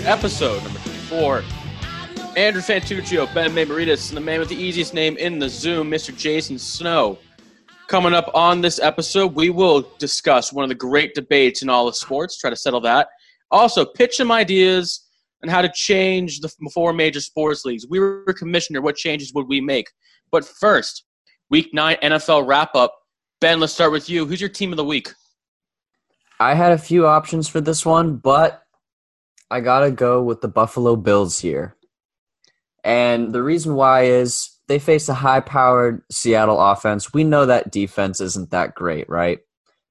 Episode number 34. Andrew Fantuccio, Ben Maymaridis, and the man with the easiest name in the Zoom, Mr. Jason Snow. Coming up on this episode, we will discuss one of the great debates in all of sports, try to settle that. Also, pitch some ideas on how to change the four major sports leagues. We were commissioner, what changes would we make? But first, week nine NFL wrap up Ben, let's start with you. Who's your team of the week? I had a few options for this one, but I got to go with the Buffalo Bills here. And the reason why is they face a high powered Seattle offense. We know that defense isn't that great, right?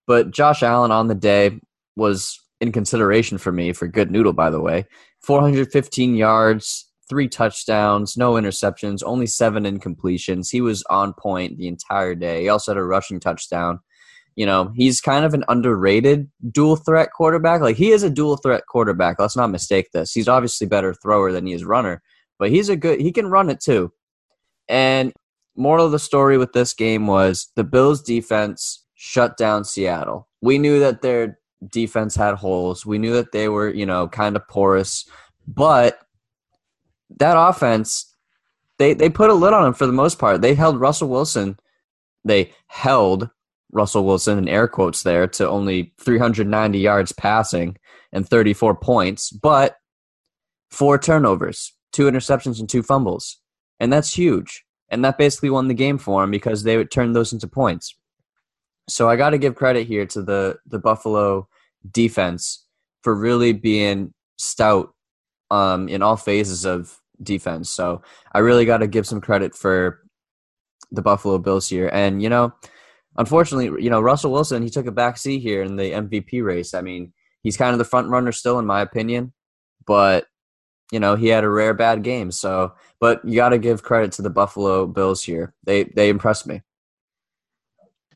But Josh Allen on the day was in consideration for me for good noodle, by the way. 415 yards, three touchdowns, no interceptions, only seven incompletions. He was on point the entire day. He also had a rushing touchdown. You know, he's kind of an underrated dual threat quarterback. Like he is a dual threat quarterback. Let's not mistake this. He's obviously better thrower than he is runner, but he's a good he can run it too. And moral of the story with this game was the Bills defense shut down Seattle. We knew that their defense had holes. We knew that they were, you know, kind of porous, but that offense, they they put a lid on him for the most part. They held Russell Wilson. They held Russell Wilson in air quotes there to only 390 yards passing and 34 points, but four turnovers, two interceptions, and two fumbles, and that's huge. And that basically won the game for him because they would turn those into points. So I got to give credit here to the the Buffalo defense for really being stout um, in all phases of defense. So I really got to give some credit for the Buffalo Bills here. And, you know, unfortunately, you know, Russell Wilson, he took a back seat here in the MVP race. I mean, he's kind of the front runner still, in my opinion, but, you know, he had a rare bad game. So, but you got to give credit to the Buffalo Bills here. They, they impressed me.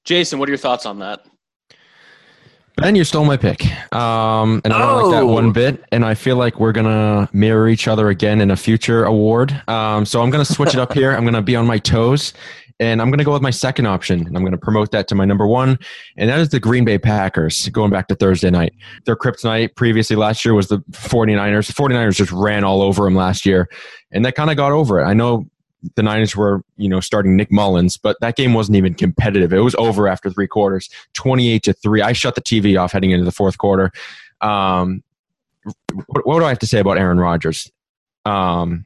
Jason, what are your thoughts on that? Ben, you stole my pick. Um, and I don't oh. like that one bit. And I feel like we're going to mirror each other again in a future award. Um, so I'm going to switch it up here. I'm going to be on my toes. And I'm going to go with my second option. And I'm going to promote that to my number one. And that is the Green Bay Packers, going back to Thursday night. Their kryptonite previously last year was the 49ers. The 49ers just ran all over them last year. And they kind of got over it. I know the Niners were, you know, starting Nick Mullens, but that game wasn't even competitive. It was over after three quarters, 28 to 3. I shut the TV off heading into the fourth quarter. Um, what, what, do I have to say about Aaron Rodgers? Um,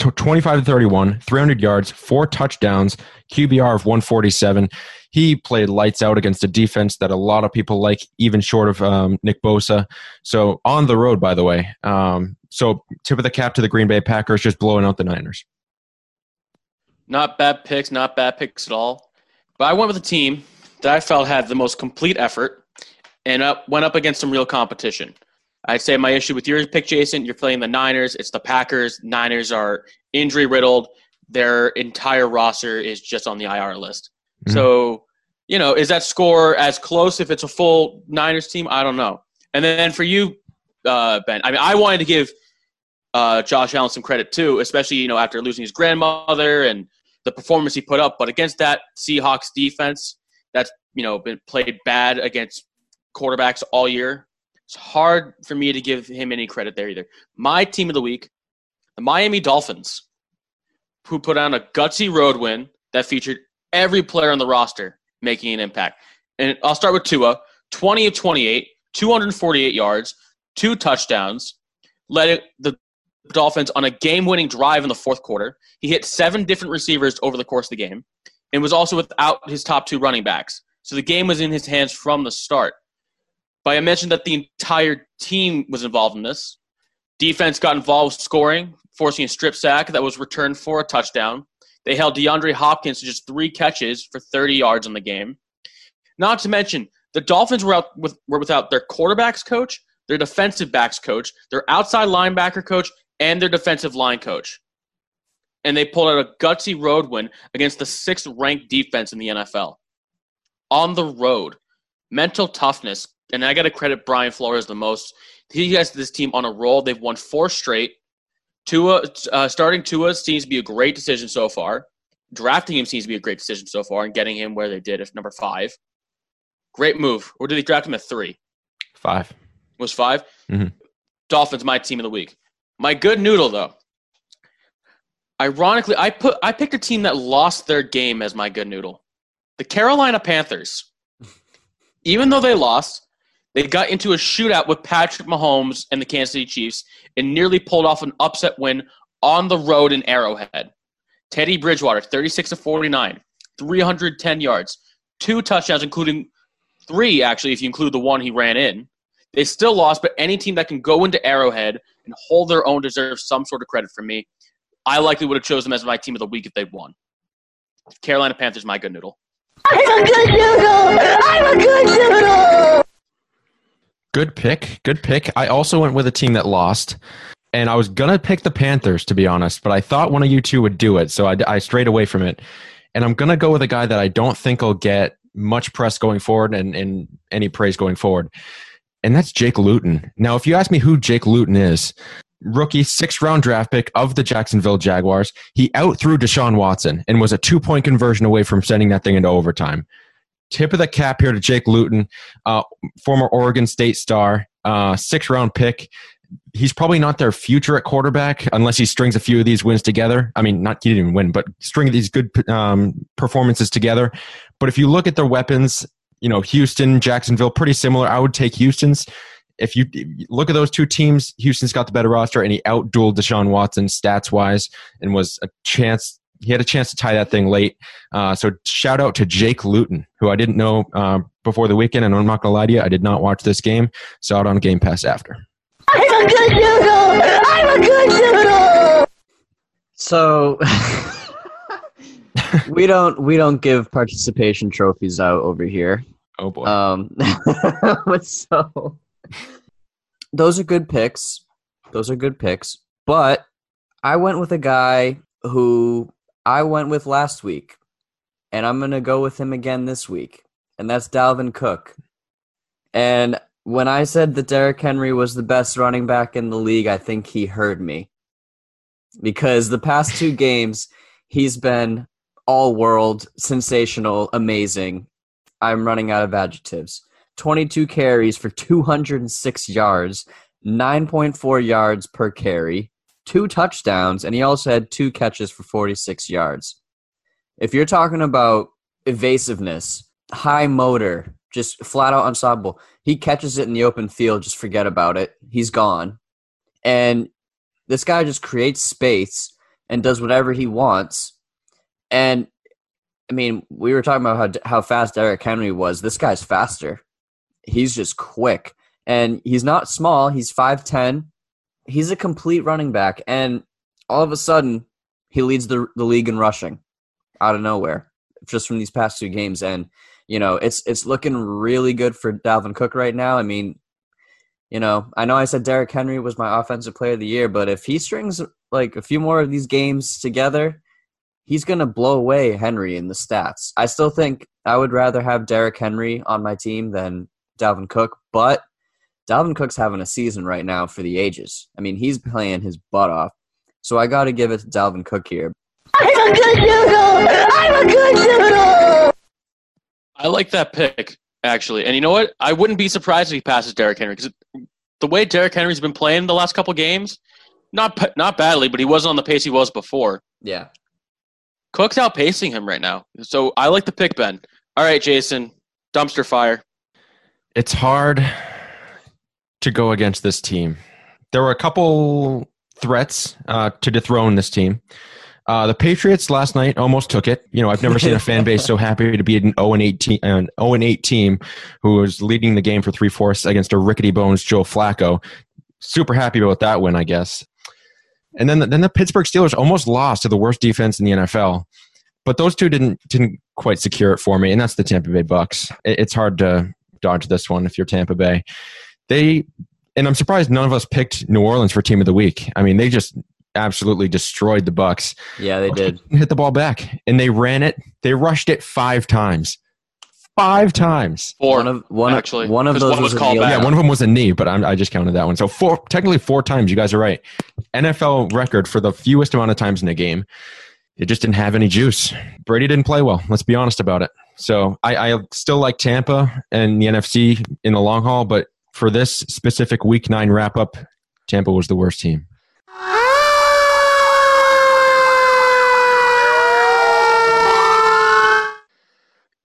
25 to 31, 300 yards, four touchdowns, QBR of 147. He played lights out against a defense that a lot of people like, even short of um, Nick Bosa. So on the road, by the way. Um, so tip of the cap to the Green Bay Packers, just blowing out the Niners. Not bad picks, not bad picks at all. But I went with a team that I felt had the most complete effort and up, went up against some real competition. I'd say my issue with your pick, Jason, you're playing the Niners. It's the Packers. Niners are injury riddled. Their entire roster is just on the IR list. Mm-hmm. So, you know, is that score as close if it's a full Niners team? I don't know. And then for you, uh, Ben, I mean, I wanted to give uh, Josh Allen some credit too, especially you know after losing his grandmother and the performance he put up. But against that Seahawks defense, that's you know been played bad against quarterbacks all year. It's hard for me to give him any credit there either. My team of the week, the Miami Dolphins, who put on a gutsy road win that featured every player on the roster making an impact. And I'll start with Tua, 20 of 28, 248 yards, two touchdowns, led the Dolphins on a game winning drive in the fourth quarter. He hit seven different receivers over the course of the game and was also without his top two running backs. So the game was in his hands from the start. But I mentioned that the entire team was involved in this. Defense got involved with scoring, forcing a strip sack that was returned for a touchdown. They held DeAndre Hopkins to just three catches for 30 yards in the game. Not to mention, the Dolphins were out with, were without their quarterbacks coach, their defensive backs coach, their outside linebacker coach, and their defensive line coach. And they pulled out a gutsy road win against the sixth ranked defense in the NFL. On the road. Mental toughness. And I got to credit Brian Flores the most. He has this team on a roll. They've won four straight. Tua, uh, starting Tua seems to be a great decision so far. Drafting him seems to be a great decision so far, and getting him where they did at number five. Great move. Or did he draft him at three? Five. Was 5 Mhm. Dolphins, my team of the week. My good noodle, though. Ironically, I put I picked a team that lost their game as my good noodle. The Carolina Panthers. Even though they lost, they got into a shootout with Patrick Mahomes and the Kansas City Chiefs and nearly pulled off an upset win on the road in Arrowhead. Teddy Bridgewater, 36 to 49, 310 yards, two touchdowns, including three, actually, if you include the one he ran in. They still lost, but any team that can go into Arrowhead and hold their own deserves some sort of credit from me. I likely would have chosen them as my team of the week if they'd won. Carolina Panthers, my good noodle. I'm a good noodle! I'm a! Good pick. Good pick. I also went with a team that lost, and I was gonna pick the Panthers to be honest, but I thought one of you two would do it, so I, I strayed away from it. And I'm gonna go with a guy that I don't think will get much press going forward and, and any praise going forward, and that's Jake Luton. Now, if you ask me who Jake Luton is, rookie sixth round draft pick of the Jacksonville Jaguars, he outthrew Deshaun Watson and was a two point conversion away from sending that thing into overtime. Tip of the cap here to Jake Luton, uh, former Oregon State star, uh, six round pick. He's probably not their future at quarterback unless he strings a few of these wins together. I mean, not he didn't even win, but string these good um, performances together. But if you look at their weapons, you know, Houston, Jacksonville, pretty similar. I would take Houston's. If you look at those two teams, Houston's got the better roster, and he outdueled Deshaun Watson stats wise, and was a chance. He had a chance to tie that thing late. Uh, so shout out to Jake Luton, who I didn't know uh, before the weekend, and I'm not gonna lie to you, I did not watch this game. Saw it on Game Pass after. I'm a good noodle! I'm a good noodle! So we don't we don't give participation trophies out over here. Oh boy. Um, but so those are good picks. Those are good picks. But I went with a guy who I went with last week, and I'm gonna go with him again this week, and that's Dalvin Cook. And when I said that Derrick Henry was the best running back in the league, I think he heard me. Because the past two games, he's been all world, sensational, amazing. I'm running out of adjectives. 22 carries for 206 yards, 9.4 yards per carry, two touchdowns, and he also had two catches for 46 yards. If you're talking about evasiveness, high motor, just flat out unstoppable, he catches it in the open field, just forget about it. He's gone. And this guy just creates space and does whatever he wants. And I mean, we were talking about how how fast Derrick Henry was. This guy's faster. He's just quick, and he's not small. He's five ten. He's a complete running back, and all of a sudden, he leads the the league in rushing out of nowhere just from these past two games. And you know, it's it's looking really good for Dalvin Cook right now. I mean, you know, I know I said Derrick Henry was my offensive player of the year, but if he strings like a few more of these games together, he's going to blow away Henry in the stats. I still think I would rather have Derrick Henry on my team than Dalvin Cook, but Dalvin Cook's having a season right now for the ages. I mean, he's playing his butt off. So I got to give it to Dalvin Cook here. I'm a good noodle! I'm a good noodle! I like that pick actually, and you know what? I wouldn't be surprised if he passes Derrick Henry because the way Derrick Henry's been playing the last couple games, not not badly, but he wasn't on the pace he was before. Yeah. Cook's outpacing him right now, so I like the pick, Ben. All right, Jason, dumpster fire. it's hard to go against this team. There were a couple threats uh, to dethrone this team. Uh, the Patriots last night almost took it. You know, I've never seen a fan base so happy to be an 0 and 8 team, an 0 and 8 team who was leading the game for three fourths against a rickety bones Joe Flacco. Super happy about that win, I guess. And then, the, then the Pittsburgh Steelers almost lost to the worst defense in the NFL, but those two didn't didn't quite secure it for me, and that's the Tampa Bay Bucks. It, it's hard to dodge this one if you're Tampa Bay. They and I'm surprised none of us picked New Orleans for team of the week. I mean, they just absolutely destroyed the Bucks. Yeah, they did. Hit the ball back and they ran it. They rushed it 5 times. 5 times. Four, one of one actually. One of 'cause those one was, was called back. Yeah, one of them was a knee, but I'm, I just counted that one. So four, technically four times. You guys are right. NFL record for the fewest amount of times in a game. It just didn't have any juice. Brady didn't play well. Let's be honest about it. So I, I still like Tampa and the NFC in the long haul, but for this specific Week Nine wrap up, Tampa was the worst team.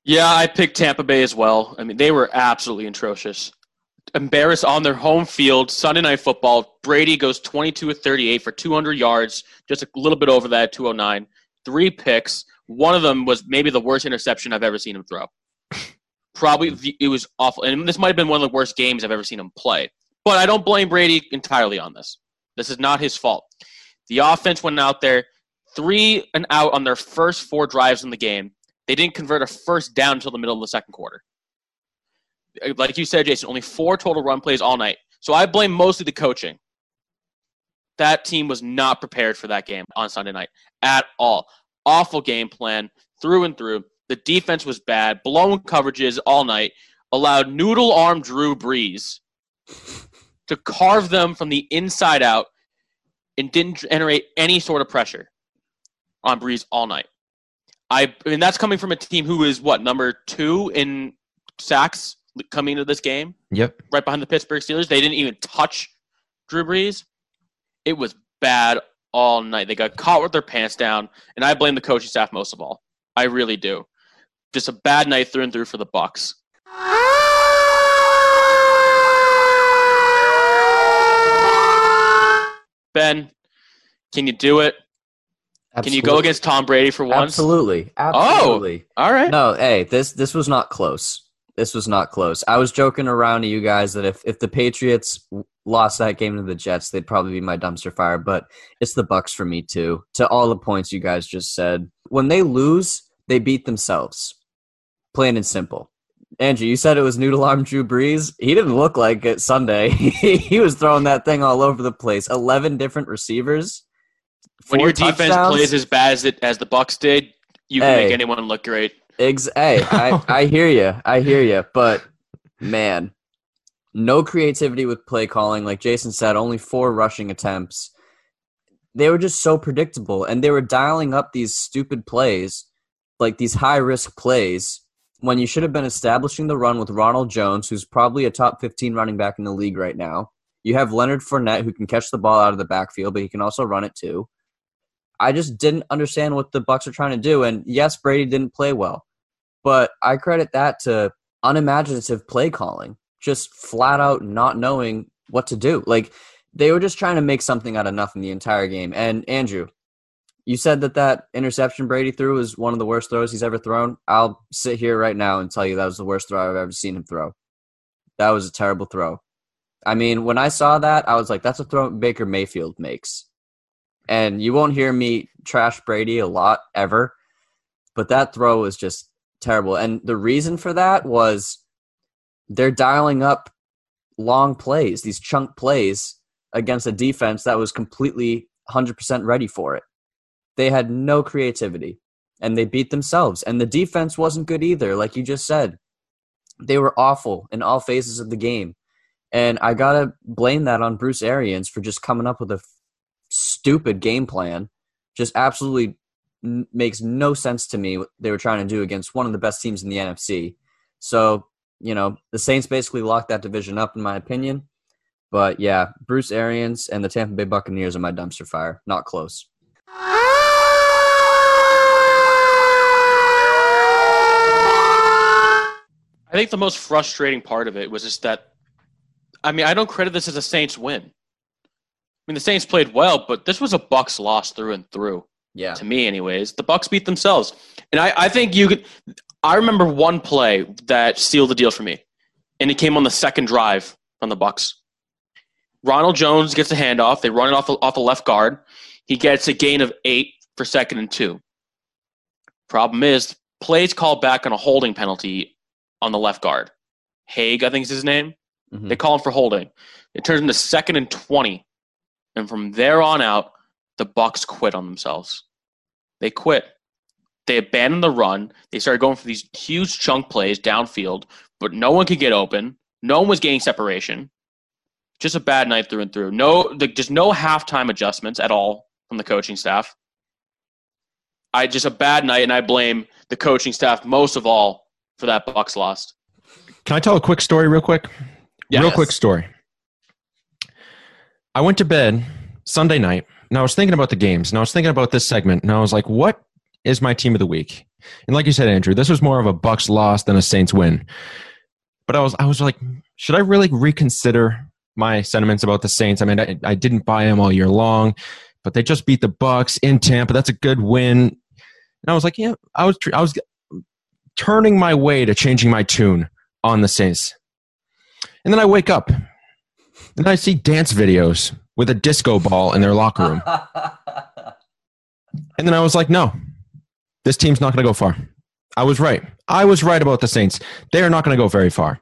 Yeah, I picked Tampa Bay as well. I mean, they were absolutely atrocious. Embarrassed on their home field, Sunday Night Football. Brady goes 22 of 38 for 200 yards, just a little bit over that, 209. Three picks. One of them was maybe the worst interception I've ever seen him throw. Probably it was awful, and this might have been one of the worst games I've ever seen him play. But I don't blame Brady entirely on this. This is not his fault. The offense went out there, three and out on their first four drives in the game. They didn't convert a first down until the middle of the second quarter. Like you said, Jason, only four total run plays all night. So I blame mostly the coaching. That team was not prepared for that game on Sunday night at all. Awful game plan through and through. The defense was bad, blown coverages all night, allowed noodle arm Drew Brees to carve them from the inside out and didn't generate any sort of pressure on Brees all night. I, I mean, that's coming from a team who is what number two in sacks coming into this game, Yep. right behind the Pittsburgh Steelers. They didn't even touch Drew Brees. It was bad all night. They got caught with their pants down, and I blame the coaching staff most of all. I really do. Just a bad night through and through for the Bucks. Ben, can you do it? Can you go against Tom Brady for once? Absolutely. Absolutely. Oh, all right. No, hey, this this was not close. This was not close. I was joking around to you guys that if if the Patriots lost that game to the Jets, they'd probably be my dumpster fire. But it's the Bucks for me too. To all the points you guys just said, when they lose, they beat themselves. Plain and simple. Andrew, you said it was noodle arm Drew Brees. He didn't look like it Sunday. he was throwing that thing all over the place. Eleven different receivers. when four your defense plays as bad as it as the Bucks did, you can Hey. make anyone look great. Ex- hey, I, I hear you. I hear you. But man, no creativity with play calling. Like Jason said, only four rushing attempts. They were just so predictable, and they were dialing up these stupid plays, like these high risk plays, when you should have been establishing the run with Ronald Jones, who's probably a top 15 running back in the league right now. You have Leonard Fournette, who can catch the ball out of the backfield, but he can also run it too. I just didn't understand what the Bucks are trying to do. And yes, Brady didn't play well, but I credit that to unimaginative play calling, just flat out not knowing what to do. Like they were just trying to make something out of nothing the entire game. And Andrew, you said that that interception Brady threw was one of the worst throws he's ever thrown. I'll sit here right now and tell you that was the worst throw I've ever seen him throw. That was a terrible throw. I mean, when I saw that, I was like, that's a throw Baker Mayfield makes. And you won't hear me trash Brady a lot ever, but that throw was just terrible. And the reason for that was they're dialing up long plays, these chunk plays against a defense that was completely 100% ready for it. They had no creativity and they beat themselves. And the defense wasn't good either, like you just said. They were awful in all phases of the game. And I got to blame that on Bruce Arians for just coming up with a f- stupid game plan. Just absolutely n- makes no sense to me what they were trying to do against one of the best teams in the NFC. So, you know, the Saints basically locked that division up, in my opinion. But yeah, Bruce Arians and the Tampa Bay Buccaneers are my dumpster fire. Not close. I think the most frustrating part of it was just that. I mean, I don't credit this as a Saints win. I mean, the Saints played well, but this was a Bucks loss through and through. Yeah. to me anyways the bucks beat themselves and i, I think you could i remember one play that sealed the deal for me and it came on the second drive on the bucks ronald jones gets a handoff they run it off the, off the left guard he gets a gain of eight for second and two problem is plays called back on a holding penalty on the left guard Haeg i think is his name Mhm. they call him for holding it turns into second and 20 and from there on out the bucks quit on themselves they quit. They abandoned the run. They started going for these huge chunk plays downfield, but no one could get open. No one was gaining separation. Just a bad night through and through. No, the, just no halftime adjustments at all from the coaching staff. I just a bad night, and I blame the coaching staff most of all for that Bucks loss. Can I tell a quick story, real quick? Yes. Real quick story. I went to bed Sunday night, and I was thinking about the games, and I was thinking about this segment, and I was like, "What is my team of the week?" And like you said, Andrew, this was more of a Bucks loss than a Saints win. But I was, I was like, should I really reconsider my sentiments about the Saints? I mean, I, I didn't buy them all year long, but they just beat the Bucks in Tampa. That's a good win. And I was like, yeah, I was, I was turning my way to changing my tune on the Saints. And then I wake up and I see dance videos with a disco ball in their locker room. And then I was like, no, this team's not going to go far. I was right. I was right about the Saints. They are not going to go very far.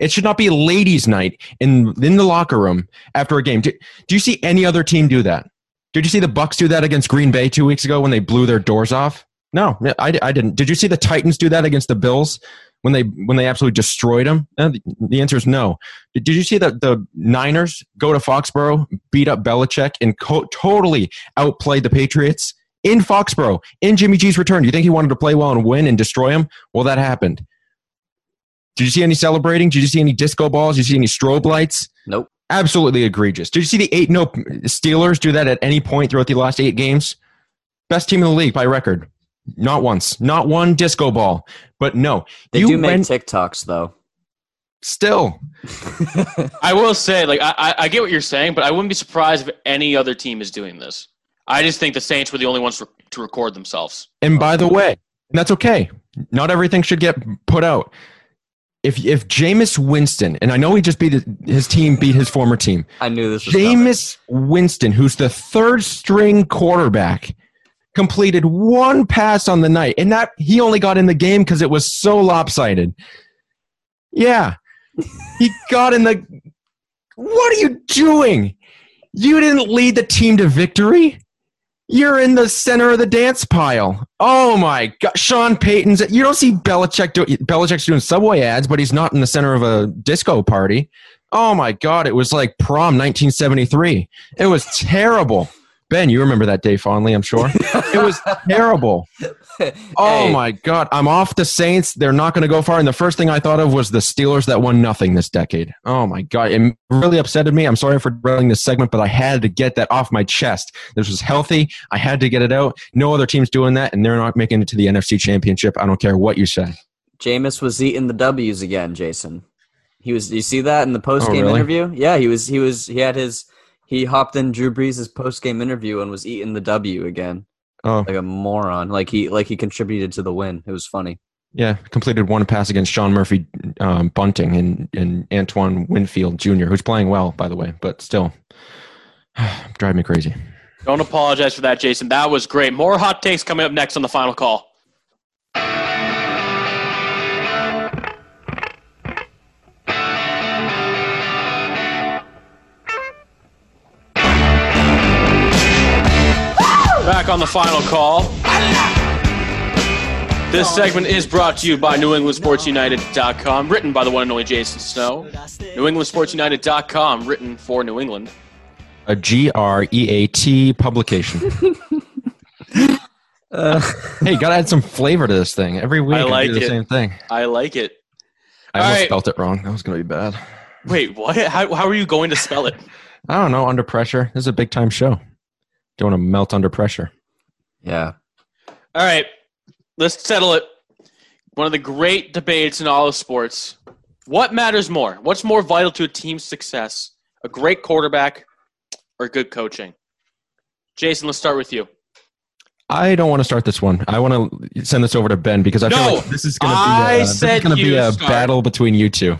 It should not be ladies' night in in the locker room after a game. Do, do you see any other team do that? Did you see the Bucks do that against Green Bay two weeks ago when they blew their doors off? No, I, I didn't. Did you see the Titans do that against the Bills when they when they absolutely destroyed them? Uh, the, the answer is no. Did, you see that the Niners go to Foxborough, beat up Belichick, and co- totally outplayed the Patriots? in Foxborough in Jimmy G's return. Do you think he wanted to play well and win and destroy him? Well, that happened. Did you see any celebrating? Did you see any disco balls? Did you see any strobe lights? Nope. Absolutely egregious. Did you see the eight no Steelers do that at any point throughout the last eight games? Best team in the league by record. Not once. Not one disco ball. But no. They you do make went TikToks though. still. I will say, like, I, I- I get what you're saying, but I wouldn't be surprised if any other team is doing this. I just think the Saints were the only ones to to record themselves. And by the way, that's okay. Not everything should get put out. If if Jameis Winston, and I know he just beat his, his team, beat his former team. I knew this was coming. Jameis Winston, who's the third string quarterback, completed one pass on the night, and that he only got in the game because it was so lopsided. Yeah, he got in the. What are you doing? You didn't lead the team to victory. You're in the center of the dance pile. Oh my God, Sean Payton's. You don't see Belichick do, Belichick's doing subway ads, but he's not in the center of a disco party. Oh my God, it was like prom 1973. It was terrible. Ben, you remember that day fondly, I'm sure. It was terrible. Oh Hey, my God, I'm off the Saints. They're not going to go far. And the first thing I thought of was the Steelers that won nothing this decade. Oh my God, it really upsetted me. I'm sorry for running this segment, but I had to get that off my chest. This was healthy. I had to get it out. No other team's doing that, and they're not making it to the NFC Championship. I don't care what you say. Jameis was eating the W's again, Jason. He was. You see that in the post oh, game Oh, really? interview? Yeah, he was. He was. He had his. He hopped in Drew Brees' post game interview and was eating the W again, Oh, like a moron. Like he like he contributed to the win. It was funny. yeah. Completed one pass against Sean Murphy um, Bunting and, and Antoine Winfield Jr., who's playing well, by the way, but still drive me crazy. Don't apologize for that, Jason. That was great. More hot takes coming up next on the final call. Back on the final call. This segment is brought to you by NewEnglandSportsUnited.com, written by the one and only Jason Snow. NewEnglandSportsUnited.com, written for New England. A G R E A T publication. Uh, hey, gotta add some flavor to this thing. Every week I I, like do the it. same thing. I like it. I almost All right. spelt it wrong. That was gonna be bad. Wait, what? How, how are you going to spell it? I don't know. Under pressure. This is a big time show. Don't want to melt under pressure. Yeah. All right, let's settle it. One of the great debates in all of sports. What matters more? What's more vital to a team's success? A great quarterback or good coaching? Jason, let's start with you. I don't want to start this one. I want to send this over to Ben because I No, feel like this is going to be I a, this said going to be a battle between you two.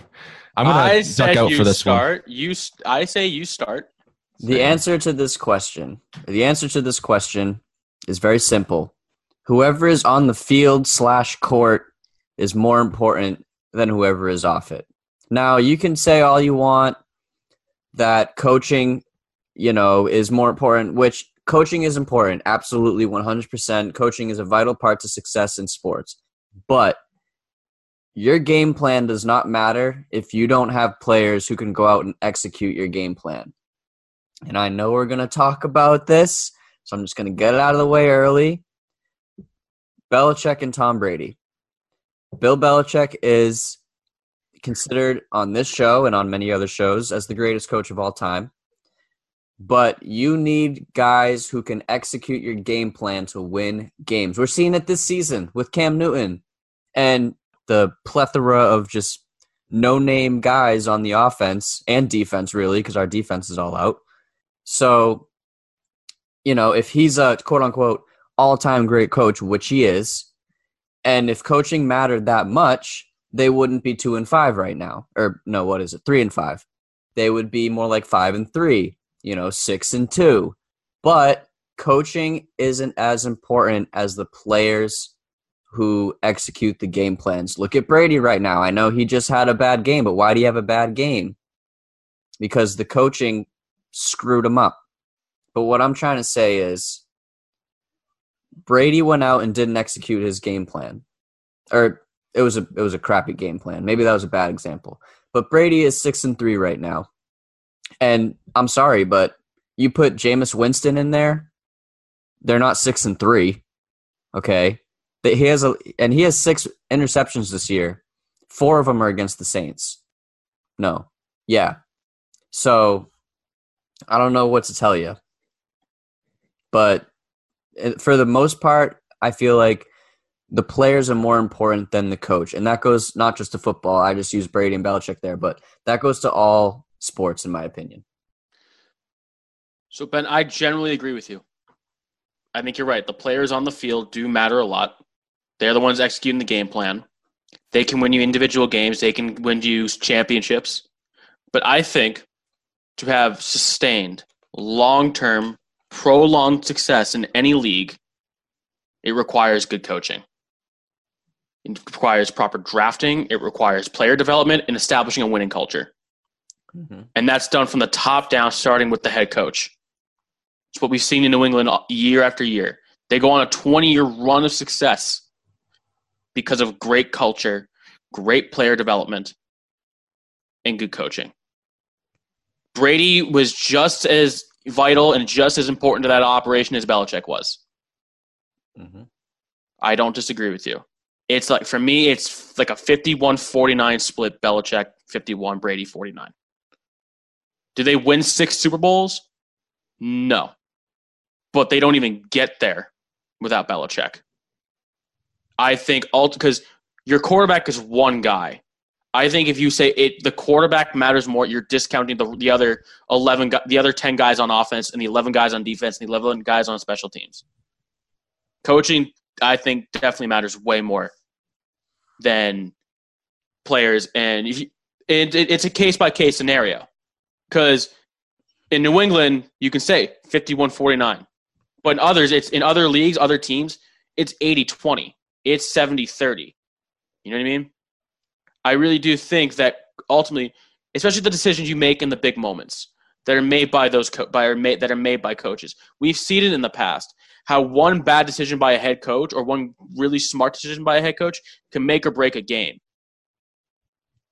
I'm going to duck out you for this one. start. You, I say you start. The answer to this question, the answer to this question is very simple. Whoever is on the field slash court is more important than whoever is off it. Now you can say all you want that coaching, you know, is more important, which coaching is important. Absolutely 100%. Coaching is a vital part to success in sports. But your game plan does not matter if you don't have players who can go out and execute your game plan and I know we're going to talk about this, so I'm just going to get it out of the way early. Belichick and Tom Brady. Bill Belichick is considered on this show and on many other shows as the greatest coach of all time. But you need guys who can execute your game plan to win games. We're seeing it this season with Cam Newton and the plethora of just no name guys on the offense and defense, really, because our defense is all out. So, you know, if he's a quote unquote all time great coach, which he is, and if coaching mattered that much, they wouldn't be two and five right now. Or no, what is it? Three and five. They would be more like five and three, you know, six and two. But coaching isn't as important as the players who execute the game plans. Look at Brady right now. I know he just had a bad game, but why do you have a bad game? Because the coaching screwed him up. But what I'm trying to say is Brady went out and didn't execute his game plan. Or it was a it was a crappy game plan. Maybe that was a bad example. But Brady is six and three right now, and I'm sorry, but you put Jameis Winston in there, they're not six and three. Okay, that he has a and he has six interceptions this year. Four of them are against the Saints. No, yeah. So I don't know what to tell you, but eh, for the most part, I feel like the players are more important than the coach. And that goes not just to football. I just use Brady and Belichick there, but that goes to all sports, in my opinion. So, Ben, I generally agree with you. I think you're right. The players on the field do matter a lot. They're the ones executing the game plan. They can win you individual games, they can win you championships. But I think to have sustained, long term, prolonged success in any league, it requires good coaching. It requires proper drafting. It requires player development and establishing a winning culture. Mm-hmm. And that's done from the top down, starting with the head coach. It's what we've seen in New England year after year. They go on a 20 year run of success because of great culture, great player development, and good coaching. Brady was just as vital and just as important to that operation as Belichick was. Mm-hmm. I don't disagree with you. It's like for me, it's like a 51-49 split. Belichick 51, Brady 49. Do they win six Super Bowls? No, but they don't even get there without Belichick. I think all because your quarterback is one guy. I think if you say it, the quarterback matters more. You're discounting the the other eleven, the other ten guys on offense, and the eleven guys on defense, and the eleven guys on special teams. Coaching I think definitely matters way more than players, and you, it, it, it's a case by case scenario because in New England you can say 51-49, but in others it's in other leagues, other teams, it's 80-20, it's 70-30. You know what I mean? I really do think that ultimately, especially the decisions you make in the big moments that are made by those co- by are made, that are made by coaches. We've seen it in the past how one bad decision by a head coach or one really smart decision by a head coach can make or break a game.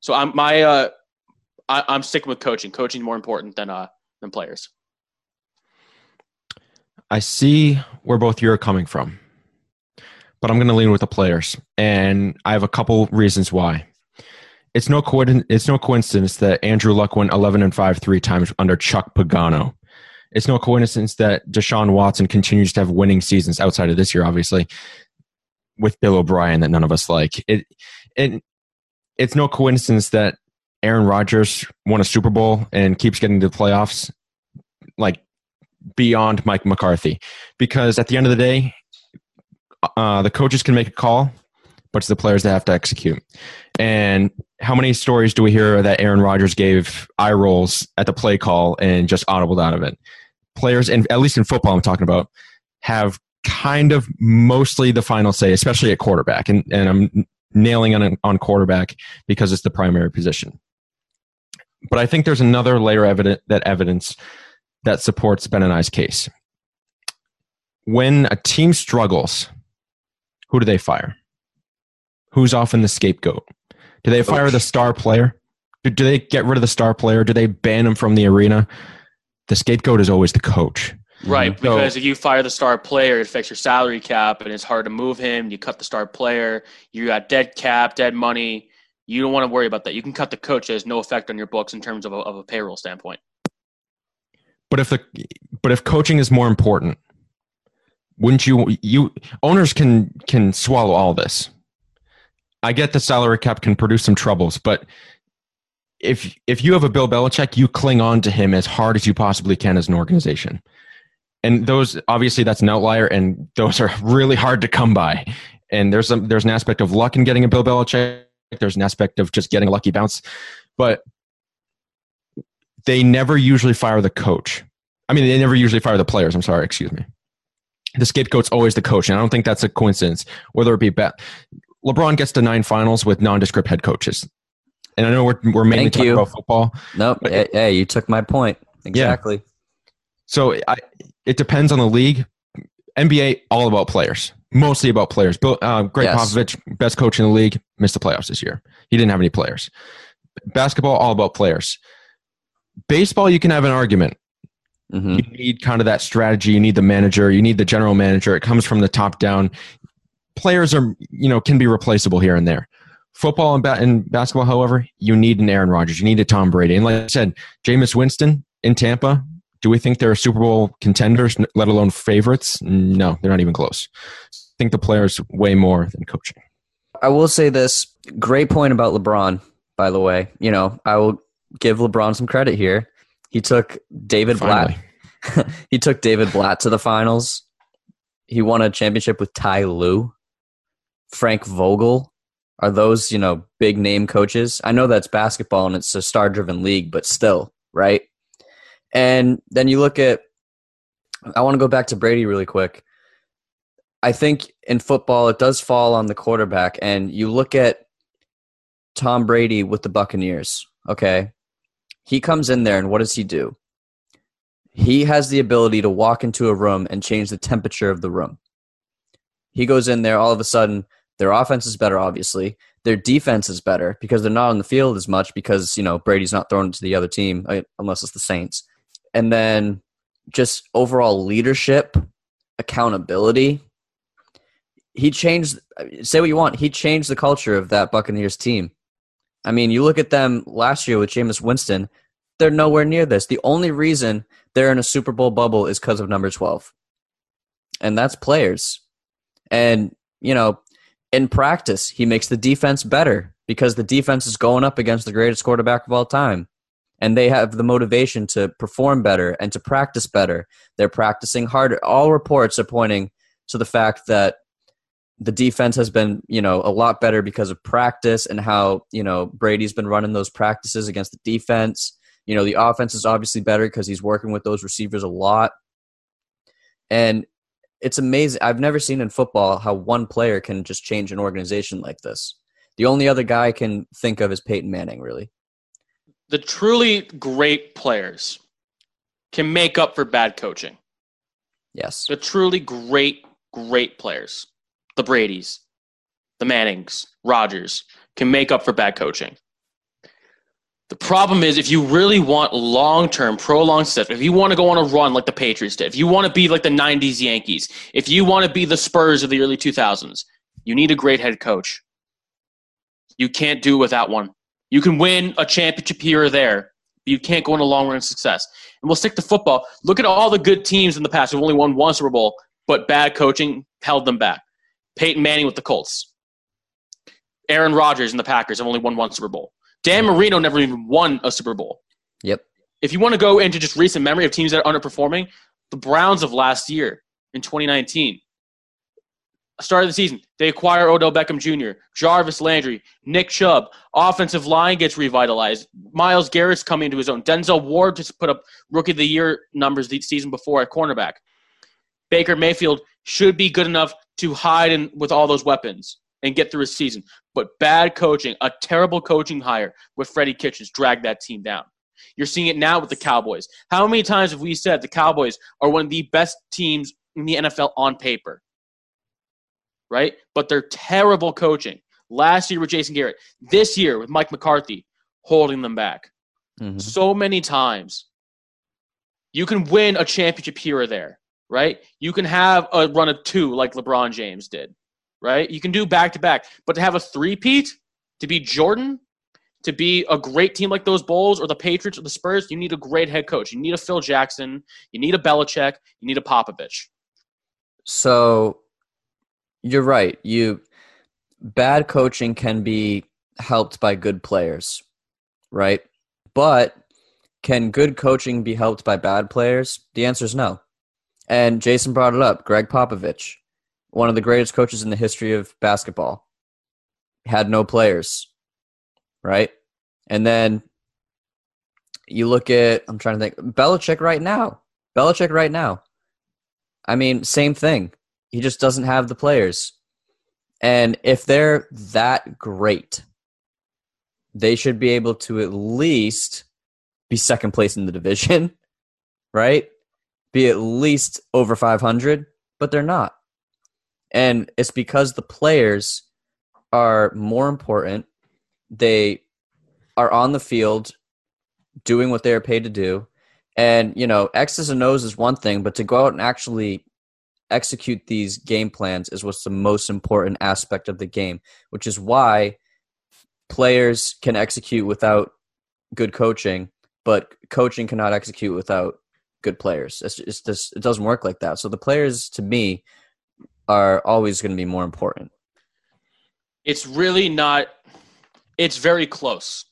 So I'm my uh, I, I'm sticking with coaching. Coaching more important than uh than players. I see where both you're coming from, but I'm going to lean with the players, and I have a couple reasons why. It's no coincidence. It's no coincidence that Andrew Luck went 11 and five three times under Chuck Pagano it's no coincidence that Deshaun Watson continues to have winning seasons outside of this year, obviously, with Bill O'Brien that none of us like. It, it it's no coincidence that Aaron Rodgers won a Super Bowl and keeps getting to the playoffs, like beyond Mike McCarthy, because at the end of the day, uh, the coaches can make a call, but it's the players that have to execute. And how many stories do we hear that Aaron Rodgers gave eye rolls at the play call and just audibled out of it? players, and at least in football, I'm talking about, have kind of mostly the final say, especially at quarterback. And, and I'm nailing on, on quarterback because it's the primary position. But I think there's another layer of evidence, that evidence that supports Ben and I's case. When a team struggles, who do they fire? Who's often the scapegoat? Do they fire the star player? Do, they get rid of the star player? Do they ban him from the arena? the scapegoat is always the coach. Right, So- because if you fire the star player, it affects your salary cap, and it's hard to move him. You cut the star player, you got dead cap, dead money. You don't want to worry about that. You can cut the coach; it has no effect on your books in terms of a, of a payroll standpoint. But if the but if coaching is more important, wouldn't you you owners can can swallow all this. I get the salary cap can produce some troubles, but if if you have a Bill Belichick, you cling on to him as hard as you possibly can as an organization. And those obviously that's an outlier, and those are really hard to come by. And there's there's an aspect of luck in getting a Bill Belichick. There's an aspect of just getting a lucky bounce, but they never usually fire the coach. I mean, they never usually fire the players. I'm sorry, excuse me. The scapegoat's always the coach, and I don't think that's a coincidence. Whether it be bet, LeBron gets to nine finals with nondescript head coaches, and I know we're we're mainly Thank talking you. about football. Nope. But- Hey, you took my point. Exactly. So I, it depends on the league. NBA all about players, mostly about players. Bill, uh, Greg Yes. Popovich, best coach in the league, missed the playoffs this year. He didn't have any players. Basketball all about players. Baseball, you can have an argument. hmm you need kind of that strategy you need the manager you need the general manager it comes from the top down players are you know can be replaceable here and there football and, ba- and basketball however you need an aaron rodgers you need a tom brady and like i said Jameis winston in tampa do we think they're super bowl contenders let alone favorites no they're not even close i think the players way more than coaching I will say this great point about LeBron, by the way. You know, I will give LeBron some credit here. He took David Finally. Blatt. he took David Blatt to the finals. He won a championship with Ty Lue. Frank Vogel. Are those, you know, big name coaches? I know that's basketball and it's a star driven league, but still, right? And then you look at I want to go back to Brady really quick. I think in football it does fall on the quarterback, and you look at Tom Brady with the Buccaneers. Okay, he comes in there, and what does he do? He has the ability to walk into a room and change the temperature of the room. He goes in there, all of a sudden, their offense is better, obviously. Their defense is better because they're not on the field as much because, you know, Brady's not throwing it to the other team uh, unless it's the Saints. And then just overall leadership, accountability. He changed, say what you want, he changed the culture of that Buccaneers team. I mean, you look at them last year with Jameis Winston, they're nowhere near this. The only reason they're in a Super Bowl bubble is because of number 12. And that's players. And, you know, in practice, he makes the defense better because the defense is going up against the greatest quarterback of all time. And they have the motivation to perform better and to practice better. They're practicing harder. All reports are pointing to the fact that the defense has been, you know, a lot better because of practice and how, you know, Brady's been running those practices against the defense. You know, the offense is obviously better because he's working with those receivers a lot. And it's amazing. I've never seen in football how one player can just change an organization like this. The only other guy I can think of is Peyton Manning, really. The truly great players can make up for bad coaching. Yes. The truly great, great players, the Brady's, the Mannings, Rodgers, can make up for bad coaching. The problem is if you really want long term, prolonged stuff, if you want to go on a run like the Patriots did, if you want to be like the 90s Yankees, if you want to be the Spurs of the early 2000s, you need a great head coach. You can't do without one. You can win a championship here or there, but you can't go on a long run success. And we'll stick to football. Look at all the good teams in the past who've only won one Super Bowl, but bad coaching held them back. Peyton Manning with the Colts. Aaron Rodgers and the Packers have only won one Super Bowl. Dan Marino never even won a Super Bowl. Yep. If you want to go into just recent memory of teams that are underperforming, the Browns of last year in 2019. Start of the season, they acquire Odell Beckham Jr., Jarvis Landry, Nick Chubb. Offensive line gets revitalized. Myles Garrett's coming into his own. Denzel Ward just put up rookie of the year numbers the season before at cornerback. Baker Mayfield should be good enough to hide in, with all those weapons and get through a season. But bad coaching, a terrible coaching hire with Freddie Kitchens dragged that team down. You're seeing it now with the Cowboys. How many times have we said the Cowboys are one of the best teams in the NFL on paper? Right? But they're terrible coaching. Last year with Jason Garrett, this year with Mike McCarthy holding them back. Mhm. So many times You can win a championship here or there, right? You can have a run of two like LeBron James did, right? You can do back to back, but to have a three-peat, to be Jordan, to be a great team like those Bulls or the Patriots or the Spurs, you need a great head coach. You need a Phil Jackson. You need a Belichick. You need a Popovich. So you're right. You bad coaching can be helped by good players, right? But can good coaching be helped by bad players? The answer is no. And Jason brought it up. Gregg Popovich, one of the greatest coaches in the history of basketball, had no players, right? And then you look at, I'm trying to think, Belichick right now. Belichick right now. I mean, same thing. He just doesn't have the players. And if they're that great, they should be able to at least be second place in the division, right? Be at least over 500, but they're not. And it's because the players are more important. They are on the field doing what they are paid to do. And, you know, X's and O's is one thing, but to go out and actually execute these game plans is what's the most important aspect of the game, which is why players can execute without good coaching, but coaching cannot execute without good players. It's, just it doesn't work like that. So the players, to me, are always going to be more important. It's really not. It's very close.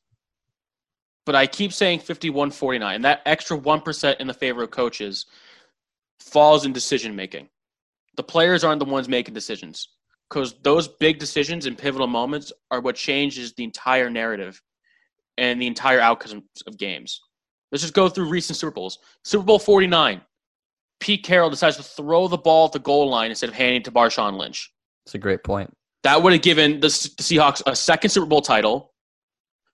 But I keep saying 51 49. That extra 1% in the favor of coaches falls in decision making. The players aren't the ones making decisions because those big decisions and pivotal moments are what changes the entire narrative and the entire outcomes of games. Let's just go through recent Super Bowls. Super Bowl 49, Pete Carroll decides to throw the ball at the goal line instead of handing it to Marshawn Lynch. It's a great point. That would have given the, the Seahawks a second Super Bowl title,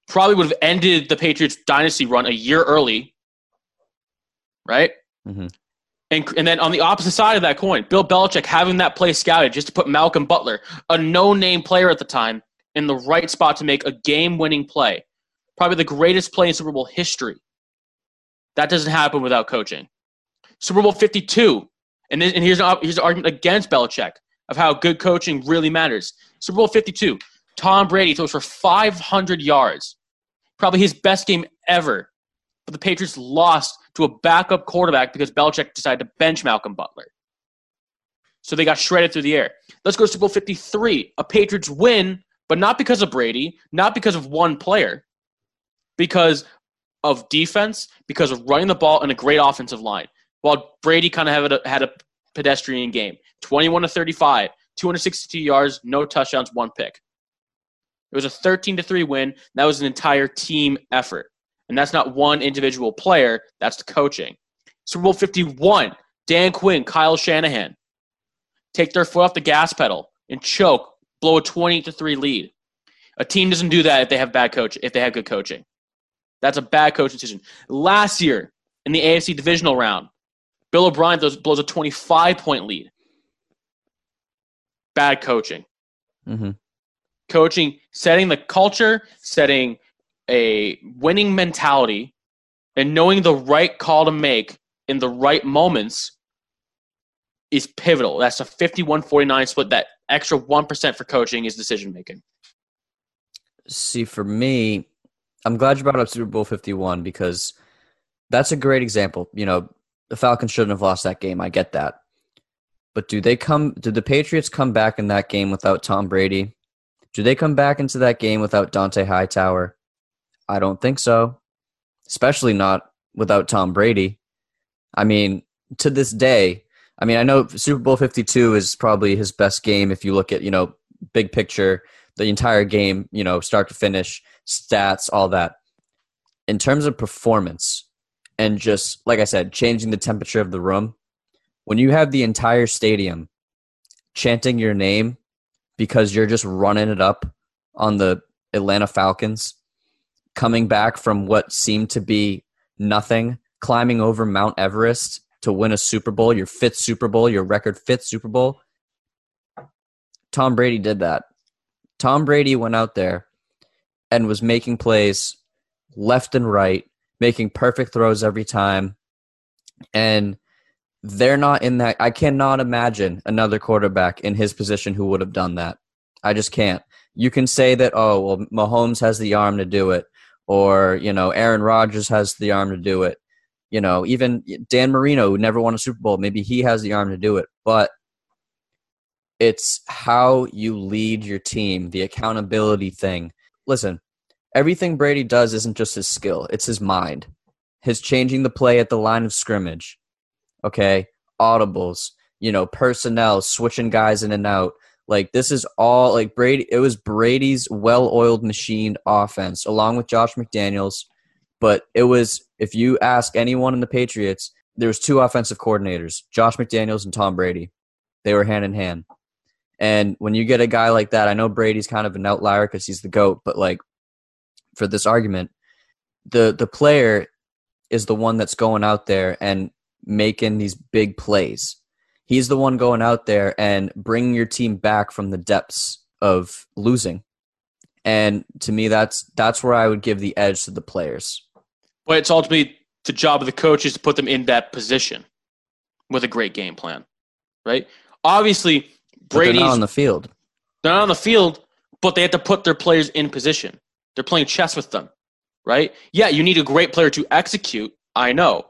probably would have ended the Patriots dynasty run a year early, right? Mhm. And, and then on the opposite side of that coin, Bill Belichick having that play scouted just to put Malcolm Butler, a no-name player at the time, in the right spot to make a game-winning play, probably the greatest play in Super Bowl history. That doesn't happen without coaching. Super Bowl 52, and, and here's, an, here's an argument against Belichick of how good coaching really matters. Super Bowl 52, Tom Brady throws for 500 yards, probably his best game ever. But the Patriots lost to a backup quarterback because Belichick decided to bench Malcolm Butler. So they got shredded through the air. Let's go to Super Bowl 53. A Patriots win, but not because of Brady, not because of one player, because of defense, because of running the ball and a great offensive line. While Brady kind of had a, had a pedestrian game 21 to 35, 262 yards, no touchdowns, one pick. It was a 13 to 3 win. That was an entire team effort. And that's not one individual player, that's the coaching. Super Bowl 51, Dan Quinn, Kyle Shanahan take their foot off the gas pedal and choke, blow a 20 to 3 lead. A team doesn't do that if they have bad coach, if they have good coaching. That's a bad coaching decision. Last year in the AFC divisional round, Bill O'Brien throws, blows a 25 point lead. Bad coaching. hmm Coaching, setting the culture, setting a winning mentality, and knowing the right call to make in the right moments is pivotal. That's a 51 49 split. That extra 1% for coaching is decision making. See, for me, I'm glad you brought up Super Bowl 51 because that's a great example. You know, the Falcons shouldn't have lost that game. I get that. But do they come did the Patriots come back in that game without Tom Brady? Do they come back into that game without Dante Hightower? I don't think so. Especially not without Tom Brady. I mean, to this day, I mean, I know Super Bowl 52 is probably his best game if you look at, you know, big picture, the entire game, you know, start to finish, stats, all that. In terms of performance and just, like I said, changing the temperature of the room, when you have the entire stadium chanting your name because you're just running it up on the Atlanta Falcons, coming back from what seemed to be nothing, climbing over Mount Everest to win a Super Bowl, your fifth Super Bowl, your record fifth Super Bowl. Tom Brady did that. Tom Brady went out there and was making plays left and right, making perfect throws every time. And they're not in that. I cannot imagine another quarterback in his position who would have done that. I just can't. You can say that, oh, well, Mahomes has the arm to do it, or, you know, Aaron Rodgers has the arm to do it. You know, even Dan Marino, who never won a Super Bowl, maybe he has the arm to do it. But it's how you lead your team, the accountability thing. Listen, everything Brady does isn't just his skill, it's his mind. His changing the play at the line of scrimmage. Okay? Audibles, you know, personnel, switching guys in and out. Like this is all like Brady it was Brady's well-oiled machine offense along with Josh McDaniels, but it was if you ask anyone in the Patriots, there was two offensive coordinators, Josh McDaniels and Tom Brady. They were hand in hand. And when you get a guy like that, I know Brady's kind of an outlier because he's the goat, but like for this argument, the the player is the one that's going out there and making these big plays. He's the one going out there and bringing your team back from the depths of losing. And to me, that's that's where I would give the edge to the players. But it's ultimately the job of the coaches to put them in that position with a great game plan, right? Obviously, Brady's not on the field. They're not on the field, but they have to put their players in position. They're playing chess with them, right? Yeah, you need a great player to execute. I know,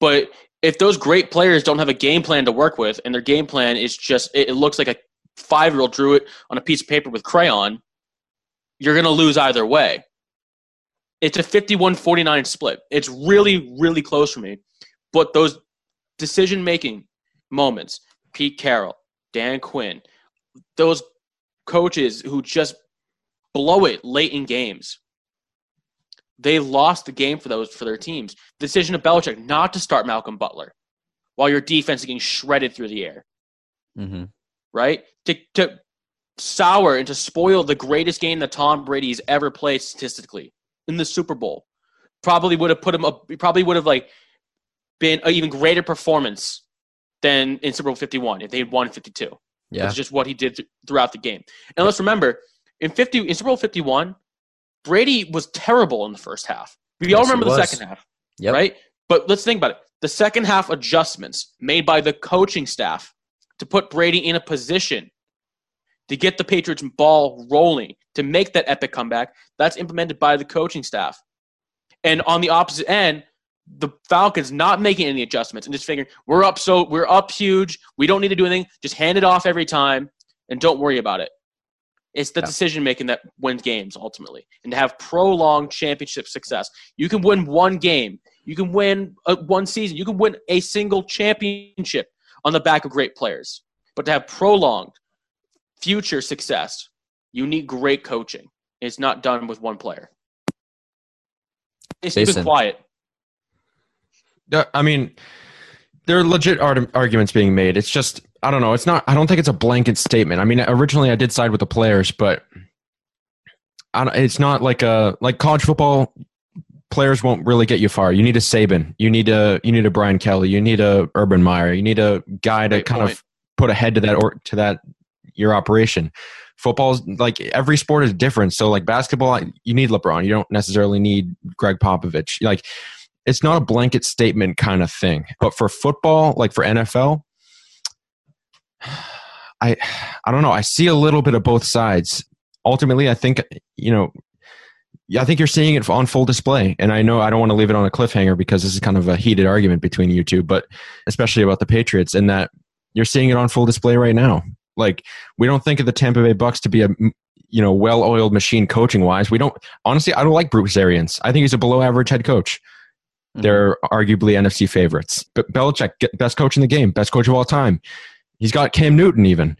but if those great players don't have a game plan to work with, and their game plan is just it, it looks like a five year old drew it on a piece of paper with crayon, you're going to lose either way. It's a 51 49 split. It's really, really close for me. But those decision making moments, Pete Carroll, Dan Quinn, those coaches who just blow it late in games. They lost the game for those for their teams. The decision of Belichick not to start Malcolm Butler while your defense is getting shredded through the air. Mm-hmm. Right? To to sour and to spoil the greatest game that Tom Brady's ever played statistically in the Super Bowl. Probably would have put him up probably would have like been an even greater performance than in Super Bowl 51 if they had won 52. Yeah. It's just what he did th- throughout the game. And let's remember, in 50 in Super Bowl 51, Brady was terrible in the first half. We Yes, all remember the second half, Yep. right? But let's think about it. The second half adjustments made by the coaching staff to put Brady in a position to get the Patriots ball rolling, to make that epic comeback, that's implemented by the coaching staff. And on the opposite end, the Falcons not making any adjustments and just figuring we're up so we're up huge. We don't need to do anything. Just hand it off every time and don't worry about it. It's the Yeah. decision making that wins games ultimately, and to have prolonged championship success. You can win one game. You can win uh, one season. You can win a single championship on the back of great players. But to have prolonged future success, you need great coaching. It's not done with one player. It's Jason. quiet. I mean, there are legit arguments being made. It's just I don't know. It's not. I don't think it's a blanket statement. I mean, originally I did side with the players, but I don't, it's not like a like college football. Players won't really get you far. You need a Saban. You need a you need a Brian Kelly. You need a Urban Meyer. You need a guy to Great kind point. of put a head to that or to that your operation. Football's like every sport is different. So like basketball, you need LeBron. You don't necessarily need Gregg Popovich. Like it's not a blanket statement kind of thing. But for football, like for NFL, I I don't know. I see a little bit of both sides. Ultimately, I think you know, I think you're seeing it on full display. And I know I don't want to leave it on a cliffhanger because this is kind of a heated argument between you two, but especially about the Patriots and that you're seeing it on full display right now. Like we don't think of the Tampa Bay Bucks to be a you know well-oiled machine coaching wise. We don't honestly. I don't like Bruce Arians. I think he's a below-average head coach. Mm-hmm. They're arguably NFC favorites. But Belichick, best coach in the game, best coach of all time. He's got Cam Newton even,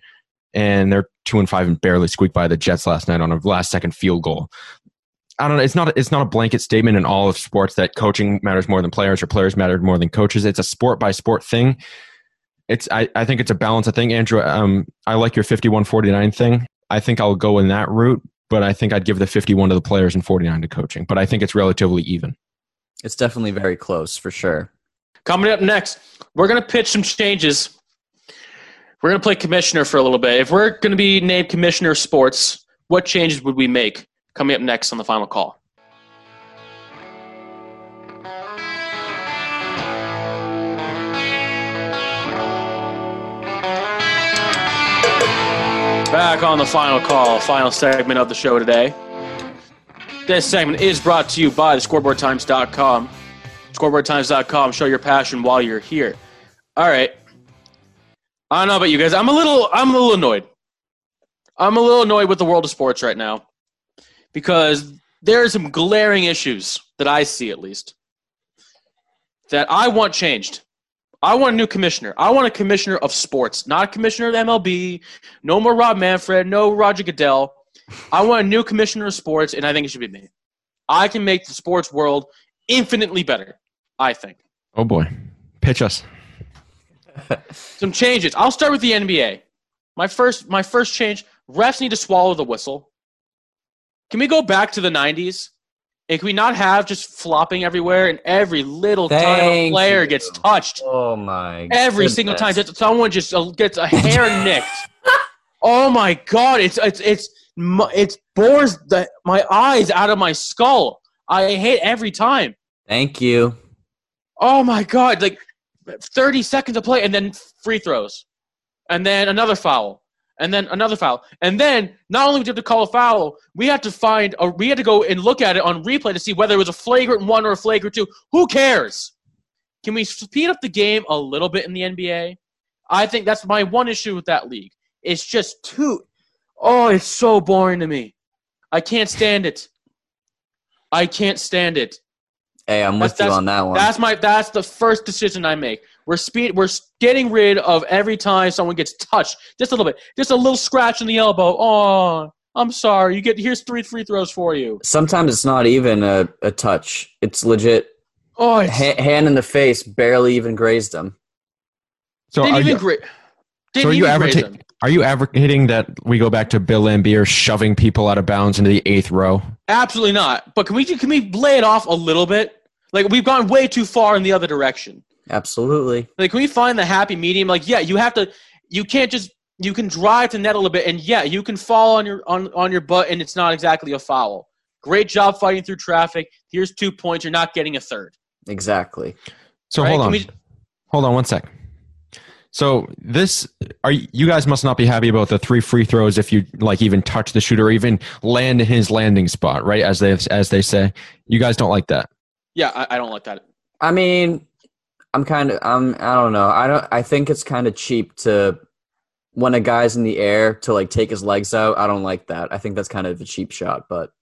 and they're two and five and barely squeaked by the Jets last night on a last-second field goal. I don't know. It's not. It's not a blanket statement in all of sports that coaching matters more than players or players matter more than coaches. It's a sport by sport thing. It's. I, I think it's a balance. I think Andrew. Um, I like your fifty-one forty-nine thing. I think I'll go in that route, but I think I'd give the fifty-one to the players and forty-nine to coaching. But I think it's relatively even. It's definitely very close for sure. Coming up next, we're going to pitch some changes we're going to play commissioner for a little bit. If we're going to be named commissioner of sports, what changes would we make? Coming up next on the final call. Back on the final call, final segment of the show today. This segment is brought to you by the scoreboardtimes.com. Scoreboardtimes.com, show your passion while you're here. All right, I don't know about you guys. I'm a little I'm a little annoyed. I'm a little annoyed with the world of sports right now because there are some glaring issues that I see at least that I want changed. I want a new commissioner. I want a commissioner of sports, not a commissioner of MLB. No more Rob Manfred, no Roger Goodell. I want a new commissioner of sports, and I think it should be me. I can make the sports world infinitely better. I think. Oh boy, pitch us. Some changes. I'll start with the NBA. My first, my first change: refs need to swallow the whistle. Can we go back to the '90s? And can we not have just flopping everywhere and every little time a player you. gets touched? Oh my! Every single time goodness. just someone just uh, gets a hair nicked. Oh my god! It's it's it's it's bores the, my eyes out of my skull. I hate every time. Thank you. Oh my god! Like thirty seconds of play and then free throws, and then another foul, and then another foul, and then not only did we have to call a foul, we had to find a we had to go and look at it on replay to see whether it was a flagrant one or a flagrant two. Who cares? Can we speed up the game a little bit in the NBA? I think that's my one issue with that league. It's just too. Oh, it's so boring to me. I can't stand it. I can't stand it. Hey, I'm with That's- you on that one. That's my. That's the first decision I make. We're speed. We're getting rid of every time someone gets touched, just a little bit, just a little scratch in the elbow. Oh, I'm sorry. You get here's three free throws for you. Sometimes it's not even a, a touch. It's legit Oh, it's, ha- hand in the face, barely even grazed them. So didn't are even you, gra- so didn't are you even graze advocate- them. Are you advocating that we go back to Bill Laimbeer shoving people out of bounds into the eighth row? Absolutely not. But can we can we lay it off a little bit? Like we've gone way too far in the other direction. Absolutely. Like, can we find the happy medium? Like, yeah, you have to. You can't just. You can drive to net a little bit, and yeah, you can fall on your on on your butt, and it's not exactly a foul. Great job fighting through traffic. Here's two points. You're not getting a third. Exactly. So Right, hold can on, we- hold on one sec. So this are you you guys must not be happy about the three free throws if you like even touch the shooter or even land in his landing spot, right? As they as they say, you guys don't like that. Yeah, I, I don't like that. I mean, I'm kind of I'm I don't know. I don't I think it's kind of cheap to when a guy's in the air to like take his legs out. I don't like that. I think that's kind of a cheap shot, but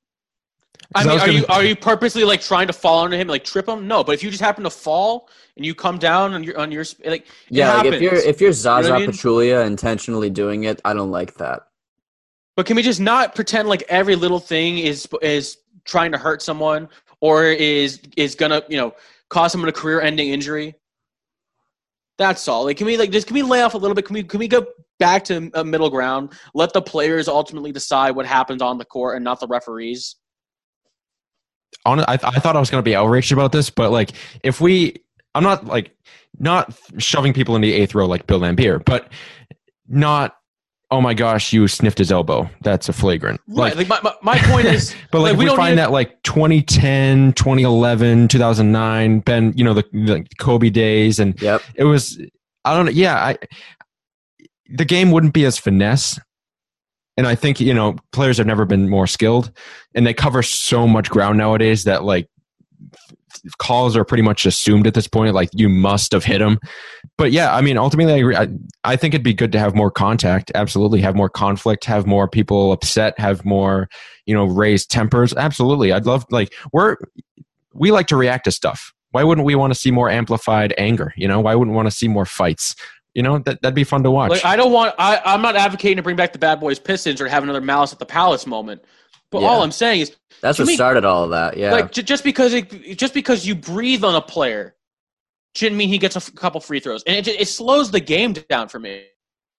I 'Cause I mean, was are gonna- you are you purposely like trying to fall under him, like trip him? No, but if you just happen to fall and you come down on your on your like, yeah, like if you're if you're Zaza what I mean? Pachulia intentionally doing it, I don't like that. But can we just not pretend like every little thing is is trying to hurt someone or is is gonna you know cause someone a career-ending injury? That's all. Like, can we like just can we lay off a little bit? Can we can we go back to a middle ground? Let the players ultimately decide what happens on the court and not the referees. On I, I thought I was going to be outraged about this, but like if we, I'm not like not shoving people in the eighth row like Bill Laimbeer, but not. Oh my gosh, you sniffed his elbow. That's a flagrant. Right. Like, my, my, my point is, but like, like, we we, don't find that like 2010, 2011, 2009, Ben, you know the, the Kobe days, and Yep. it was I don't know. Yeah, I the game wouldn't be as finesse. And I think, you know, players have never been more skilled and they cover so much ground nowadays that like calls are pretty much assumed at this point. Like you must have hit him. But yeah, I mean, ultimately I agree. I, I think it'd be good to have more contact. Absolutely. Have more conflict, have more people upset, have more, you know, raised tempers. Absolutely. I'd love like we're, we like to react to stuff. Why wouldn't we want to see more amplified anger? You know, why wouldn't we want to see more fights? You know, that, that'd be fun to watch. Like I don't want. I I'm not advocating to bring back the Bad Boys Pistons or have another Malice at the Palace moment. But Yeah. all I'm saying is, That's what me- started all of that. Yeah. like, j- just because it, just because you breathe on a player, shouldn't mean he gets a f- couple free throws, and it it slows the game down for me.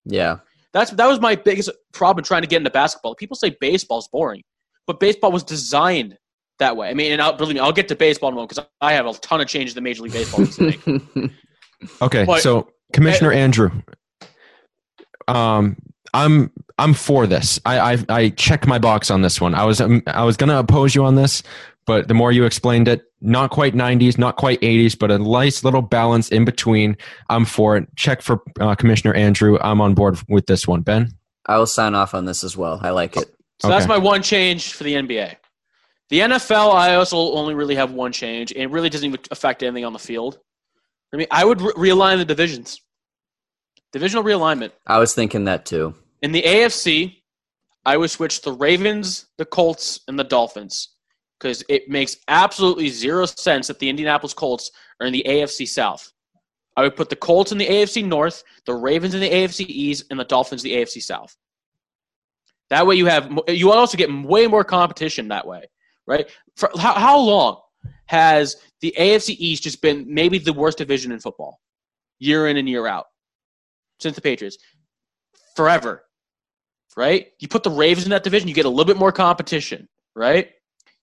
yeah. That's that was my biggest problem trying to get into basketball. People say baseball's boring, but baseball was designed that way. I mean, and I'll, believe me, I'll get to baseball in a moment because I have a ton of changes that Major League Baseball needs to make. Okay, But- so Commissioner Andrew, um, I'm I'm for this. I, I I check my box on this one. I was um, I was gonna oppose you on this, but the more you explained it, not quite 90s, not quite 80s, but a nice little balance in between. I'm for it. Check for uh, Commissioner Andrew. I'm on board with this one. Ben. I will sign off on this as well. I like it. So that's my one change for the NBA. The NFL, I also only really have one change, and it really doesn't even affect anything on the field. I mean, I would re- realign the divisions. Divisional realignment. I was thinking that too. In the AFC, I would switch the Ravens, the Colts, and the Dolphins because it makes absolutely zero sense that the Indianapolis Colts are in the AFC South. I would put the Colts in the AFC North, the Ravens in the AFC East, and the Dolphins in the AFC South. That way, you have you also get way more competition that way, right? For how, how long has the AFC East just been maybe the worst division in football, year in and year out, since the Patriots? Forever, right? You put the Ravens in that division, you get a little bit more competition, right?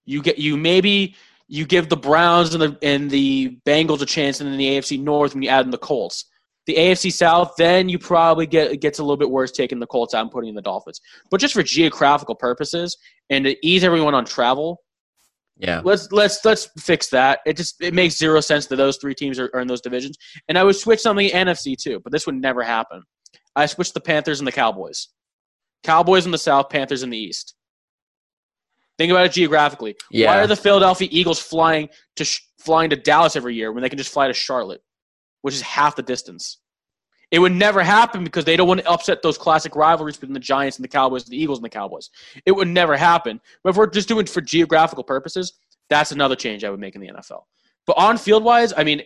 You get you maybe you give the Browns and the and the Bengals a chance, and then the AFC North when you add in the Colts. The AFC South, then you probably get it gets a little bit worse taking the Colts out and putting in the Dolphins. But just for geographical purposes and to ease everyone on travel, Yeah. let's let's let's fix that. It just it makes zero sense that those three teams are, are in those divisions. And I would switch something NFC too, but this would never happen. I switched the Panthers and the Cowboys. Cowboys in the South, Panthers in the East. Think about it geographically. Yeah. Why are the Philadelphia Eagles flying to sh- flying to Dallas every year when they can just fly to Charlotte, which is half the distance? It would never happen because they don't want to upset those classic rivalries between the Giants and the Cowboys, the Eagles and the Cowboys. It would never happen. But if we're just doing it for geographical purposes, that's another change I would make in the NFL. But on field wise, I mean,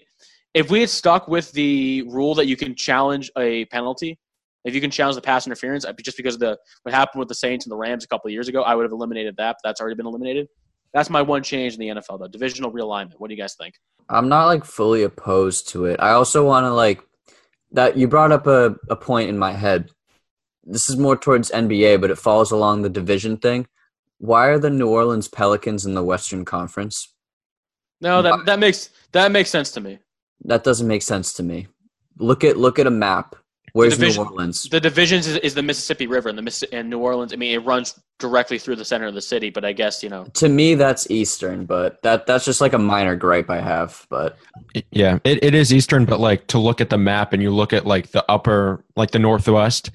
if we had stuck with the rule that you can challenge a penalty, if you can challenge the pass interference, uh, just because of the what happened with the Saints and the Rams a couple of years ago, I would have eliminated that. But that's already been eliminated. That's my one change in the NFL, though. Divisional realignment. What do you guys think? I'm not like fully opposed to it. I also want to like that you brought up a, a point in my head. This is more towards NBA, but it falls along the division thing. Why are the New Orleans Pelicans in the Western Conference? No, that that makes that makes sense to me. That doesn't make sense to me. Look at look at a map. Where's New Orleans? The divisions is, is the Mississippi River and the Miss and New Orleans. I mean, it runs directly through the center of the city. But I guess you know, To me, that's Eastern, but that that's just like a minor gripe I have. But Yeah, it, it is Eastern, but like to look at the map and you look at like the upper, like the Northwest,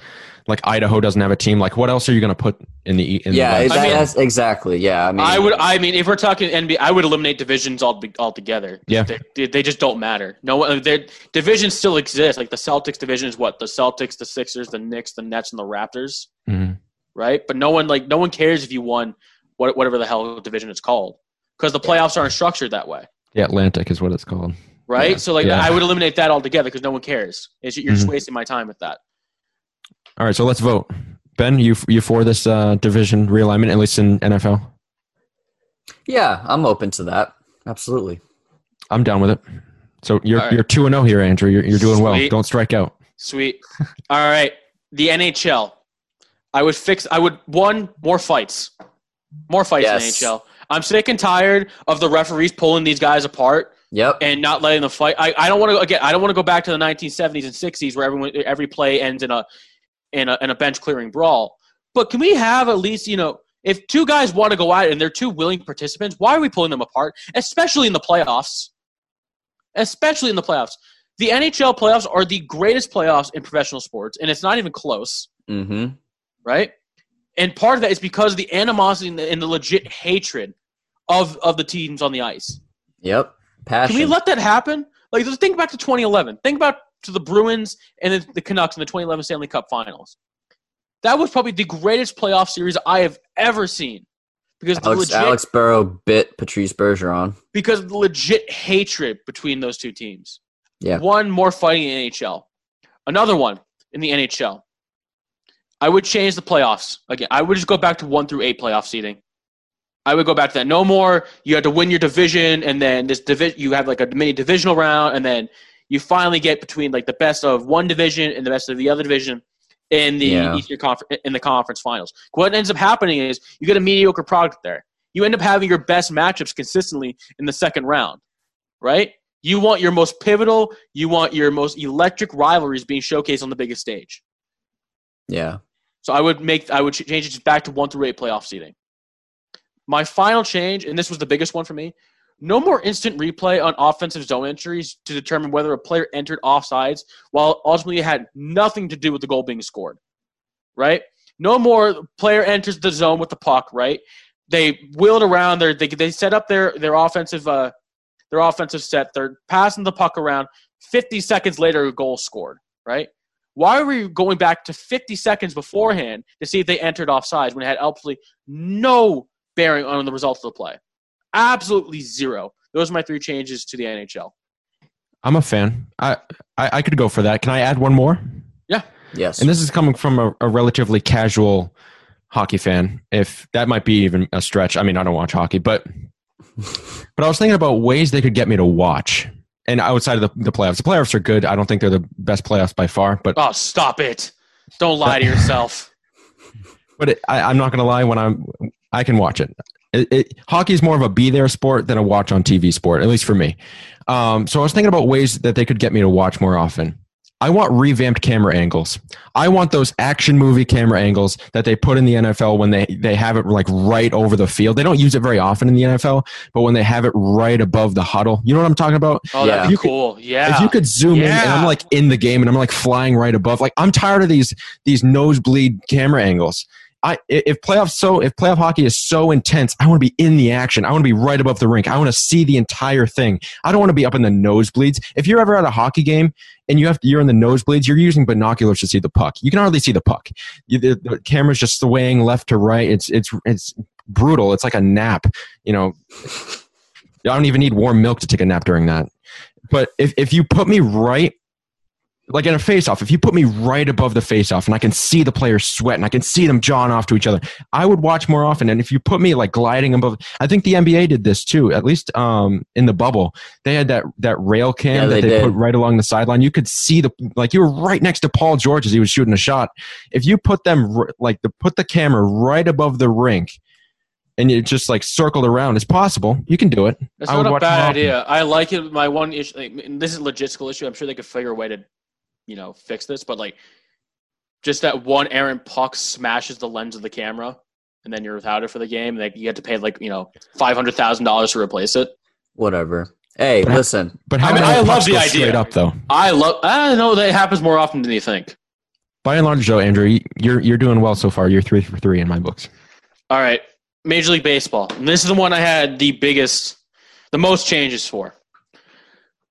like Idaho doesn't have a team. Like what else are you going to put in the E- in yeah, the that, I mean- that's exactly. Yeah, I mean, I would. I mean, if we're talking NBA, I would eliminate divisions all altogether. Yeah. they, they just don't matter. No, their divisions still exist. Like the Celtics division is what the Celtics, the Sixers, the Knicks, the Nets, and the Raptors, Mhm. right? But no one like no one cares if you won what, whatever the hell division it's called because the playoffs aren't structured that way. The Atlantic is what it's called. right? Yeah. So like Yeah. I would eliminate that altogether because no one cares. It's, you're just Mhm. wasting my time with that. All right, so let's vote. Ben, you you for this uh, division realignment, at least in NFL? yeah, I'm open to that. Absolutely. I'm down with it. So you're All right. you're two and zero here, Andrew. You're you're doing well. Don't strike out. Sweet. All right, the NHL. I would fix. I would one more fights, more fights Yes. in NHL. I'm sick and tired of the referees pulling these guys apart Yep. and not letting them fight. I, I don't want to again. I don't want to go back to the 1970s and 60s where everyone every play ends in a in a in a bench clearing brawl. But can we have at least you know if two guys want to go it and they're two willing participants, why are we pulling them apart? Especially in the playoffs. Especially in the playoffs. The NHL playoffs are the greatest playoffs in professional sports, and it's not even close Mm-hmm. right? And part of that is because of the animosity and the, and the legit hatred of of the teams on the ice. Yep. Passion. Can we let that happen? Like, just think back to 2011. Think about to the Bruins and the, Canucks in the 2011 Stanley Cup Finals. That was probably the greatest playoff series I have ever seen because the Alex, legit Alex Burrow bit Patrice Bergeron. because of the legit hatred between those two teams. Yeah. One more fighting in the NHL. Another one in the NHL. I would change the playoffs. Again, I would just go back to one through eight playoff seeding. I would go back to that. No more. You had to win your division, and then this division. You have like a mini divisional round, and then you finally get between like the best of one division and the best of the other division in the Yeah. Eastern conference in the conference finals. What ends up happening is you get a mediocre product there. You end up having your best matchups consistently in the second round, right? You want your most pivotal, you want your most electric rivalries being showcased on the biggest stage. Yeah. So I would make I would change it back to one through eight playoff seeding. My final change, and this was the biggest one for me, no more instant replay on offensive zone entries to determine whether a player entered offsides while ultimately it had nothing to do with the goal being scored. Right? No more player enters the zone with the puck, right? They wheeled around. They they they set up their their offensive uh their offensive set. They're passing the puck around. 50 seconds later, a goal scored, right? Why are we going back to 50 seconds beforehand to see if they entered offside when it had absolutely no bearing on the results of the play? Absolutely zero. Those are my three changes to the NHL. I'm a fan. I, I, I could go for that. Can I add one more? Yeah. Yes. And this is coming from a, a relatively casual hockey fan. If that might be even a stretch. I mean, I don't watch hockey, but but I was thinking about ways they could get me to watch. And outside of the, the playoffs, the playoffs are good. I don't think they're the best playoffs by far, but Oh, stop it. Don't lie to yourself. but it, I, I'm not going to lie. When I'm, I can watch it. It, it. Hockey is more of a be there sport than a watch on TV sport, at least for me. Um, so I was thinking about ways that they could get me to watch more often. I want revamped camera angles. I want those action movie camera angles that they put in the NFL when they, they have it like right over the field. They don't use it very often in the NFL, but when they have it right above the huddle, you know what I'm talking about? Oh, Yeah. that'd be You could- cool. Yeah. If you could zoom in and I'm like in the game and I'm like flying right above, like I'm tired of these these nosebleed camera angles. I if playoff so if playoff hockey is so intense, I want to be in the action. I want to be right above the rink. I want to see the entire thing. I don't want to be up in the nosebleeds. If you're ever at a hockey game and you have you're in the nosebleeds, you're using binoculars to see the puck. You can hardly see the puck. You, the, the camera's just swaying left to right. It's it's it's brutal. It's like a nap. You know, I don't even need warm milk to take a nap during that. But if, if you put me right, like in a face off, if you put me right above the face off and I can see the players sweat and I can see them jawing off to each other, I would watch more often. And if you put me like gliding above, I think the NBA did this too, at least um, in the bubble. They had that, that rail cam Yeah, that they they, did. put right along the sideline. You could see the, like you were right next to Paul George as he was shooting a shot. If you put them, like the, put the camera right above the rink, and you just like circled around. It's possible. You can do it. That's I not a bad idea. I like it. My one issue, like, and this is a logistical issue. I'm sure they could figure a way to, you know, fix this. But like, just that one errant puck smashes the lens of the camera, and then you're without it for the game. Like you have to pay like you know five hundred thousand dollars to replace it. Whatever. Hey, But- listen. But how I mean, I love the idea. straight up though? I love. I know that happens more often than you think. By and large, though, Andrew, you- you're you're doing well so far. You're three for three in my books. All right, Major League Baseball. And this is the one I had the biggest, the most changes for.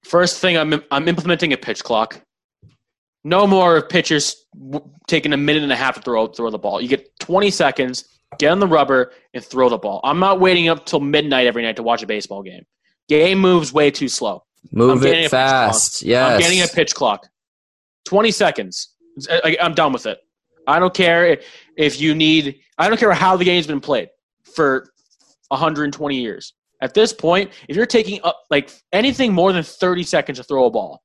First thing, I'm I'm implementing a pitch clock. No more of pitchers taking a minute and a half to throw throw the ball. You get 20 seconds, get on the rubber, and throw the ball. I'm not waiting up till midnight every night to watch a baseball game. Game moves way too slow. Move a it fast. Yes. I'm getting a pitch clock. 20 seconds. I, am done with it. I don't care if, if you need, I don't care how the game's been played for 120 years. At this point, if you're taking up like anything more than 30 seconds to throw a ball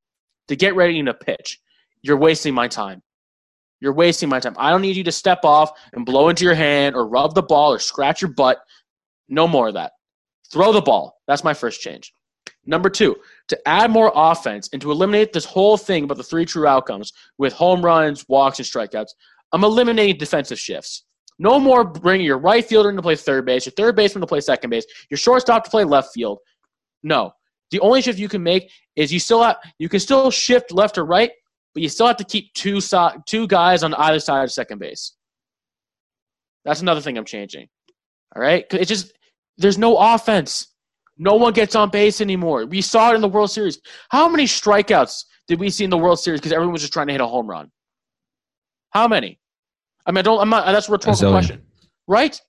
to get ready to pitch, you're wasting my time. You're wasting my time. I don't need you to step off and blow into your hand or rub the ball or scratch your butt. No more of that. Throw the ball. That's my first change. Number two, to add more offense and to eliminate this whole thing about the three true outcomes with home runs, walks, and strikeouts, I'm eliminating defensive shifts. No more bringing your right fielder in to play third base, your third baseman to play second base, your shortstop to play left field. No. The only shift you can make is you still have, you can still shift left or right, but you still have to keep two so, two guys on either side of second base. That's another thing I'm changing. All right, it's just there's no offense. No one gets on base anymore. We saw it in the World Series. How many strikeouts did we see in the World Series because everyone was just trying to hit a home run? How many? I mean, I don't. I'm not. That's a rhetorical question, right?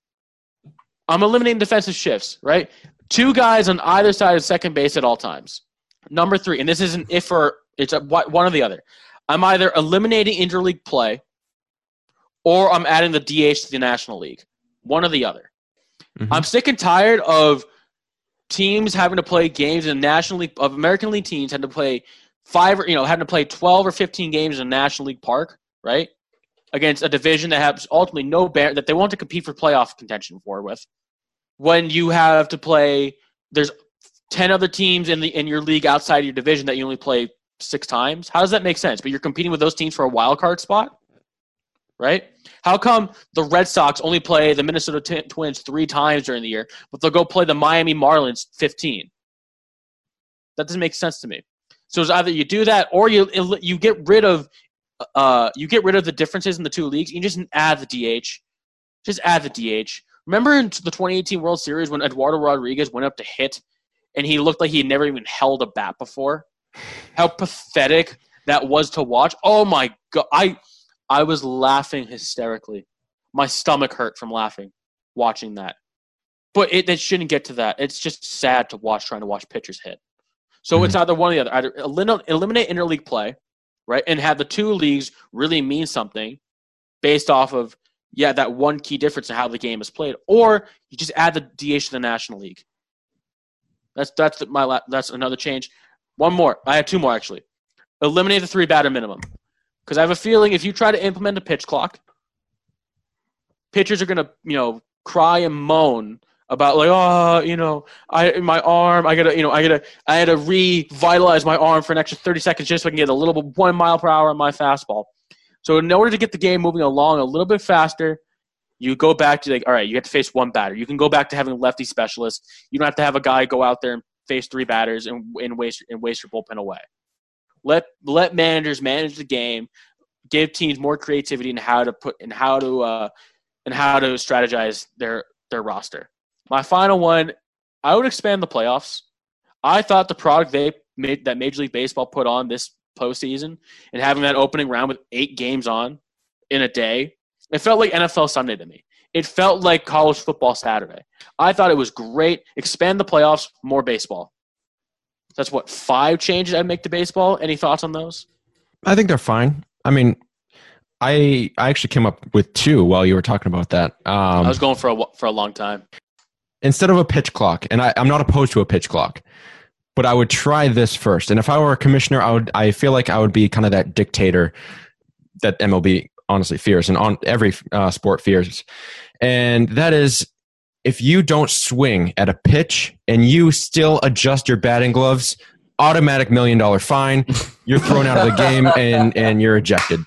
I'm eliminating defensive shifts, right? Two guys on either side of second base at all times. Number three, and this isn't if or it's a, one or the other. I'm either eliminating interleague play, or I'm adding the DH to the National League. One or the other. Mhm. I'm sick and tired of teams having to play games in the National League of American League teams had to play five or you know having to play 12 or 15 games in a National League park, right? Against a division that has ultimately no bear that they want to compete for playoff contention for with. When you have to play, there's 10 other teams in the in your league outside your division that you only play six times. How does that make sense? But you're competing with those teams for a wild card spot, right? How come the Red Sox only play the Minnesota T- Twins three times during the year, but they'll go play the Miami Marlins 15? That doesn't make sense to me. So it's either you do that or you you get rid of uh, you get rid of the differences in the two leagues. You just add the DH. Just add the DH. Remember in the 2018 World Series when Eduardo Rodriguez went up to hit, and he looked like he never even held a bat before. How pathetic that was to watch. Oh my god, I I was laughing hysterically. My stomach hurt from laughing watching that. But it, it shouldn't get to that. It's just sad to watch trying to watch pitchers hit. So Mhm. it's either one or the other. Either elim- eliminate interleague play, right, and have the two leagues really mean something based off of yeah that one key difference in how the game is played, or you just add the DH to the National League. That's that's the- my la- that's another change. One more. I have two more actually. Eliminate the three batter minimum because I have a feeling if you try to implement a pitch clock, pitchers are gonna you know cry and moan about like oh you know I my arm I gotta you know I gotta I had to revitalize my arm for an extra thirty seconds just so I can get a little bit one mile per hour on my fastball. So in order to get the game moving along a little bit faster, you go back to like all right you have to face one batter. You can go back to having a lefty specialists. You don't have to have a guy go out there and face three batters and, and waste and waste your bullpen away. Let let managers manage the game. Give teams more creativity in how to put and how to uh, and how to strategize their their roster. My final one, I would expand the playoffs. I thought the product they made that Major League Baseball put on this postseason and having that opening round with eight games on in a day, it felt like NFL Sunday to me. It felt like college football Saturday. I thought it was great. Expand the playoffs, more baseball. That's what five changes I'd make to baseball. Any thoughts on those? I think they're fine. I mean, I I actually came up with two while you were talking about that. Um, I was going for a for a long time. instead of a pitch clock, and I, I'm not opposed to a pitch clock, but I would try this first. And if I were a commissioner, I would I feel like I would be kind of that dictator that MLB honestly fears, and on every uh, sport fears, and that is if you don't swing at a pitch and you still adjust your batting gloves, automatic million dollar fine. You're thrown out of the game and and you're ejected.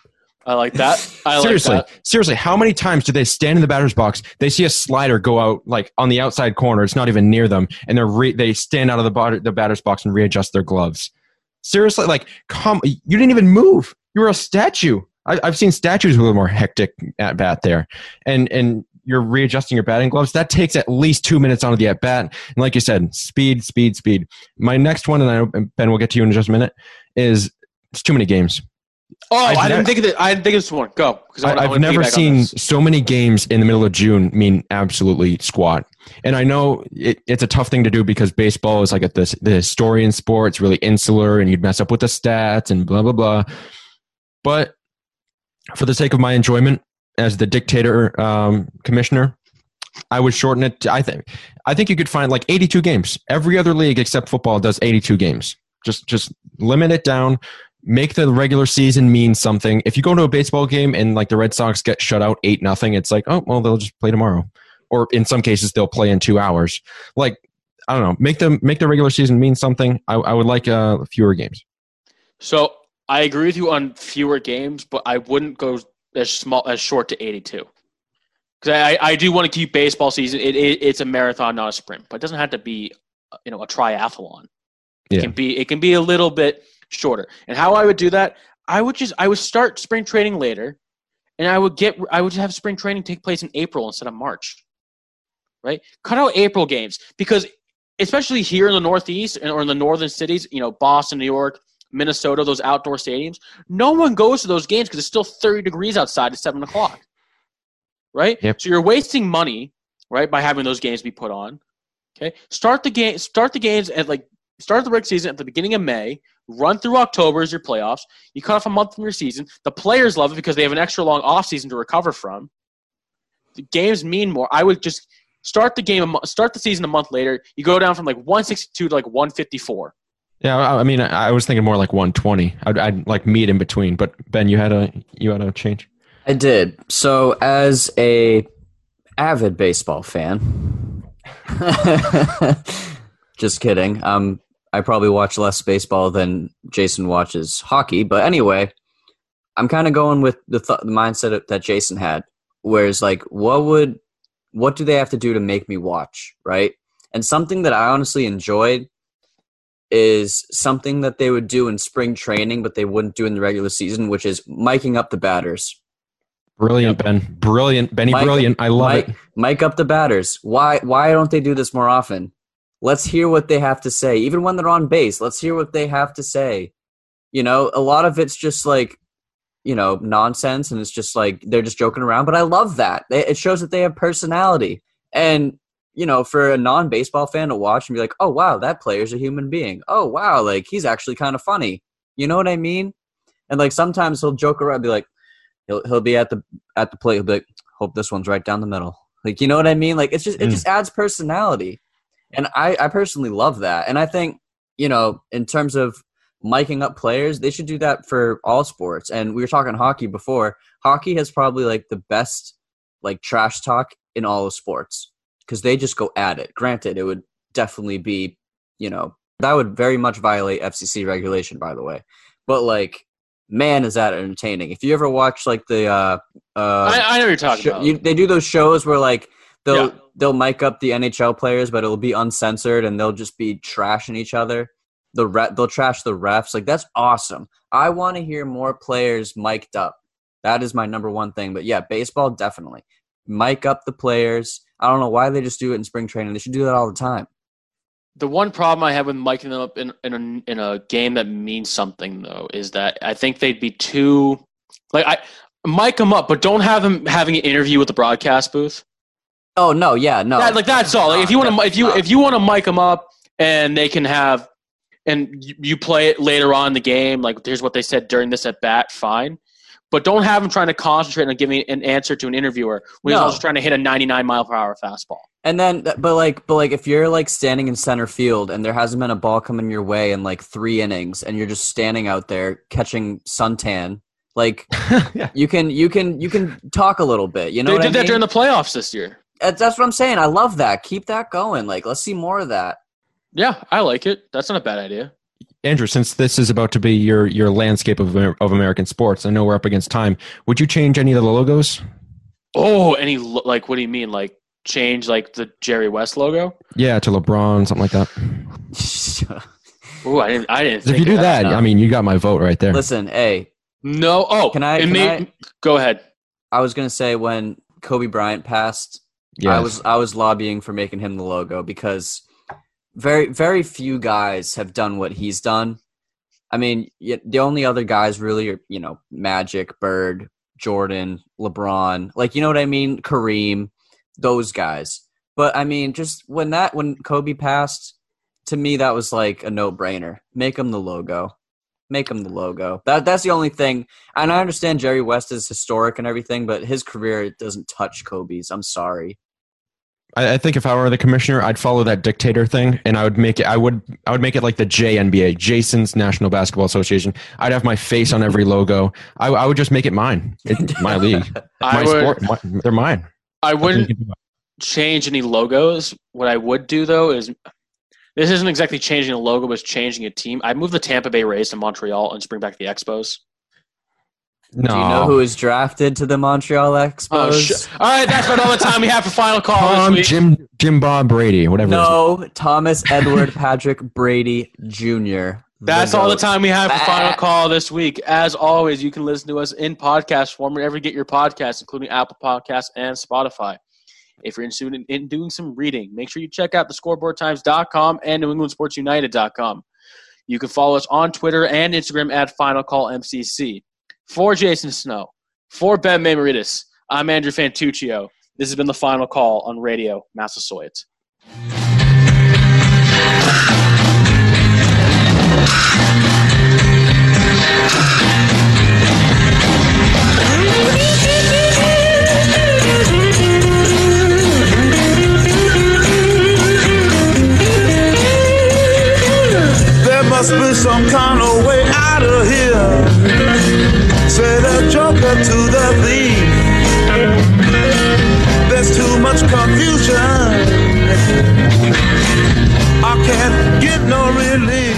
I like that. I seriously, like that. seriously, how many times do they stand in the batter's box? They see a slider go out like on the outside corner. It's not even near them, and they're re- they stand out of the, batter, the batter's box and readjust their gloves. Seriously, like, come, you didn't even move. You were a statue. I, I've seen statues with a more hectic at bat there, and and you're readjusting your batting gloves. That takes at least two minutes onto the at bat. And like you said, speed, speed, speed. My next one, and I Ben will get to you in just a minute, is it's too many games. Oh, I've I, didn't never- think of it. I didn't think of this one. Go. I I, wanna- I I've wanna never seen so many games in the middle of June mean absolutely squat. And I know it, it's a tough thing to do because baseball is like a, this the historian sport. It's really insular, and you'd mess up with the stats and blah blah blah. But for the sake of my enjoyment as the dictator um, commissioner, I would shorten it. To, I think I think you could find like 82 games. Every other league except football does 82 games. Just just limit it down. Make the regular season mean something. If you go to a baseball game and like the Red Sox get shut out eight nothing, it's like oh well they'll just play tomorrow, or in some cases they'll play in two hours. Like I don't know, make them make the regular season mean something. I, I would like uh, fewer games. So I agree with you on fewer games, but I wouldn't go as small as short to 82. Because I, I do want to keep baseball season. It, it, it's a marathon, not a sprint, but it doesn't have to be, uh, you know, a triathlon. It Yeah. can be it can be a little bit shorter. And how I would do that, I would just I would start spring training later, and I would get I would have spring training take place in April instead of March. Right? Cut out April games because especially here in the Northeast and- or in the northern cities, you know, Boston, New York, Minnesota, those outdoor stadiums, no one goes to those games because it's still 30 degrees outside at 7 o'clock. Right? Yep. So you're wasting money, right, by having those games be put on. Okay. Start the game start the games at like start the regular season at the beginning of May, run through October as your playoffs. You cut off a month from your season. The players love it because they have an extra long off season to recover from. The games mean more. I would just start the game start the season a month later. You go down from like 162 to like 154. Yeah, I, mean, I, I was thinking more like 120. I'd, I'd like meet in between. But Ben, you had a you had a change. I did. So, as a avid baseball fan, just kidding. Um, I probably watch less baseball than Jason watches hockey. But anyway, I'm kind of going with the, th- the mindset that Jason had, whereas like, what would, what do they have to do to make me watch, right? And something that I honestly enjoyed is something that they would do in spring training, but they wouldn't do in the regular season, which is miking up the batters. Brilliant, Ben. Brilliant, Benny. Mike- brilliant. I love Mike, it. Mic up the batters. Why why don't they do this more often? Let's hear what they have to say. Even when they're on base, let's hear what they have to say. You know, a lot of it's just like, you know, nonsense and it's just like they're just joking around, but I love that. It it shows that they have personality. And you know, for a non-baseball fan to watch and be like, "Oh wow, that player's a human being. Oh wow, like he's actually kind of funny." You know what I mean? And like sometimes he'll joke around, be like, he'll he'll be at the at the plate, he'll be like, "Hope this one's right down the middle." Like you know what I mean? Like it's just it Mm. just adds personality, and I I personally love that. And I think you know in terms of miking up players, they should do that for all sports. And we were talking hockey before. Hockey has probably like the best like trash talk in all of sports because they just go at it. Granted, it would definitely be you know that would very much violate FCC regulation, by the way. But like, man, is that entertaining? If you ever watch like the uh uh I, I know what you're talking Sho- about. you, they do those shows where like they'll Yeah. they'll mic up the NHL players, but it'll be uncensored and they'll just be trashing each other. The re- they'll trash the refs. Like that's awesome. I want to hear more players mic'd up. That is my number one thing. But yeah, baseball definitely mic up the players. I don't know why they just do it in spring training. They should do that all the time. The one problem I have with miking them up in, in, a, in a game that means something, though, is that I think they'd be too like I mic them up, but don't have them having an interview with the broadcast booth. Oh no, yeah, no. That, like that's all. Like, if you want to, if you if you want to mic them up and they can have, and you, you play it later on in the game, like here's what they said during this at bat, fine. But don't have them trying to concentrate on giving an answer to an interviewer when he's No. also trying to hit a 99 mile per hour fastball. And then, but like, but like, if you're like standing in center field and there hasn't been a ball coming your way in like three innings, and you're just standing out there catching suntan, like yeah. you can, you can, you can talk a little bit. You know, they did I that mean? during the playoffs this year. That's what I'm saying. I love that. Keep that going. Like, let's see more of that. Yeah, I like it. That's not a bad idea. Andrew, since this is about to be your your landscape of of American sports, I know we're up against time. Would you change any of the logos? Oh, any like what do you mean? Like change like the Jerry West logo? Yeah, to LeBron, something like that. Oh, I didn't. I didn't. 'Cause If you of do that, no. I mean, you got my vote right there. Listen, hey, no. Oh, Can I- can made- I- Go ahead. I was gonna say when Kobe Bryant passed, Yes. I was I was lobbying for making him the logo because very very few guys have done what he's done. I mean, the only other guys really are you know Magic, Bird, Jordan, LeBron, like you know what I mean, Kareem, those guys. But I mean, just when that when Kobe passed, to me that was like a no brainer. Make him the logo. Make him the logo. That that's the only thing. And I understand Jerry West is historic and everything, but his career doesn't touch Kobe's. I'm sorry. I, I think if I were the commissioner, I'd follow that dictator thing, and I would make it. I would. I would make it like the JNBA, Jason's National Basketball Association. I'd have my face on every logo. I, I would just make it mine. It's my league, my would. sport. My, they're mine. I wouldn't you can do about change any logos. What I would do though is this isn't exactly changing a logo, but it's changing a team. I moved the Tampa Bay Rays to Montreal and just bring back the Expos. It. No. Do you know who was drafted to the Montreal Expos? Oh, sh- all right, that's about all the time we have for final call Tom this week. Jim Jim Bob Brady, whatever. his- no, Thomas Edward Patrick Brady Jr. That's all the time we have for final call this week. As always, you can listen to us in podcast form wherever you get your podcasts, including Apple Podcasts and Spotify. If you're interested in, in doing some reading, make sure you check out the scoreboardtimes.com and New England Sports United.com. You can follow us on Twitter and Instagram at Final Call MCC. For Jason Snow, for Ben Mamaritis, I'm Andrew Fantuccio. This has been the final call on Radio Massasoit. There must be some kind of way out of here. Say the joker to the thief. There's too much confusion. I can't get no relief.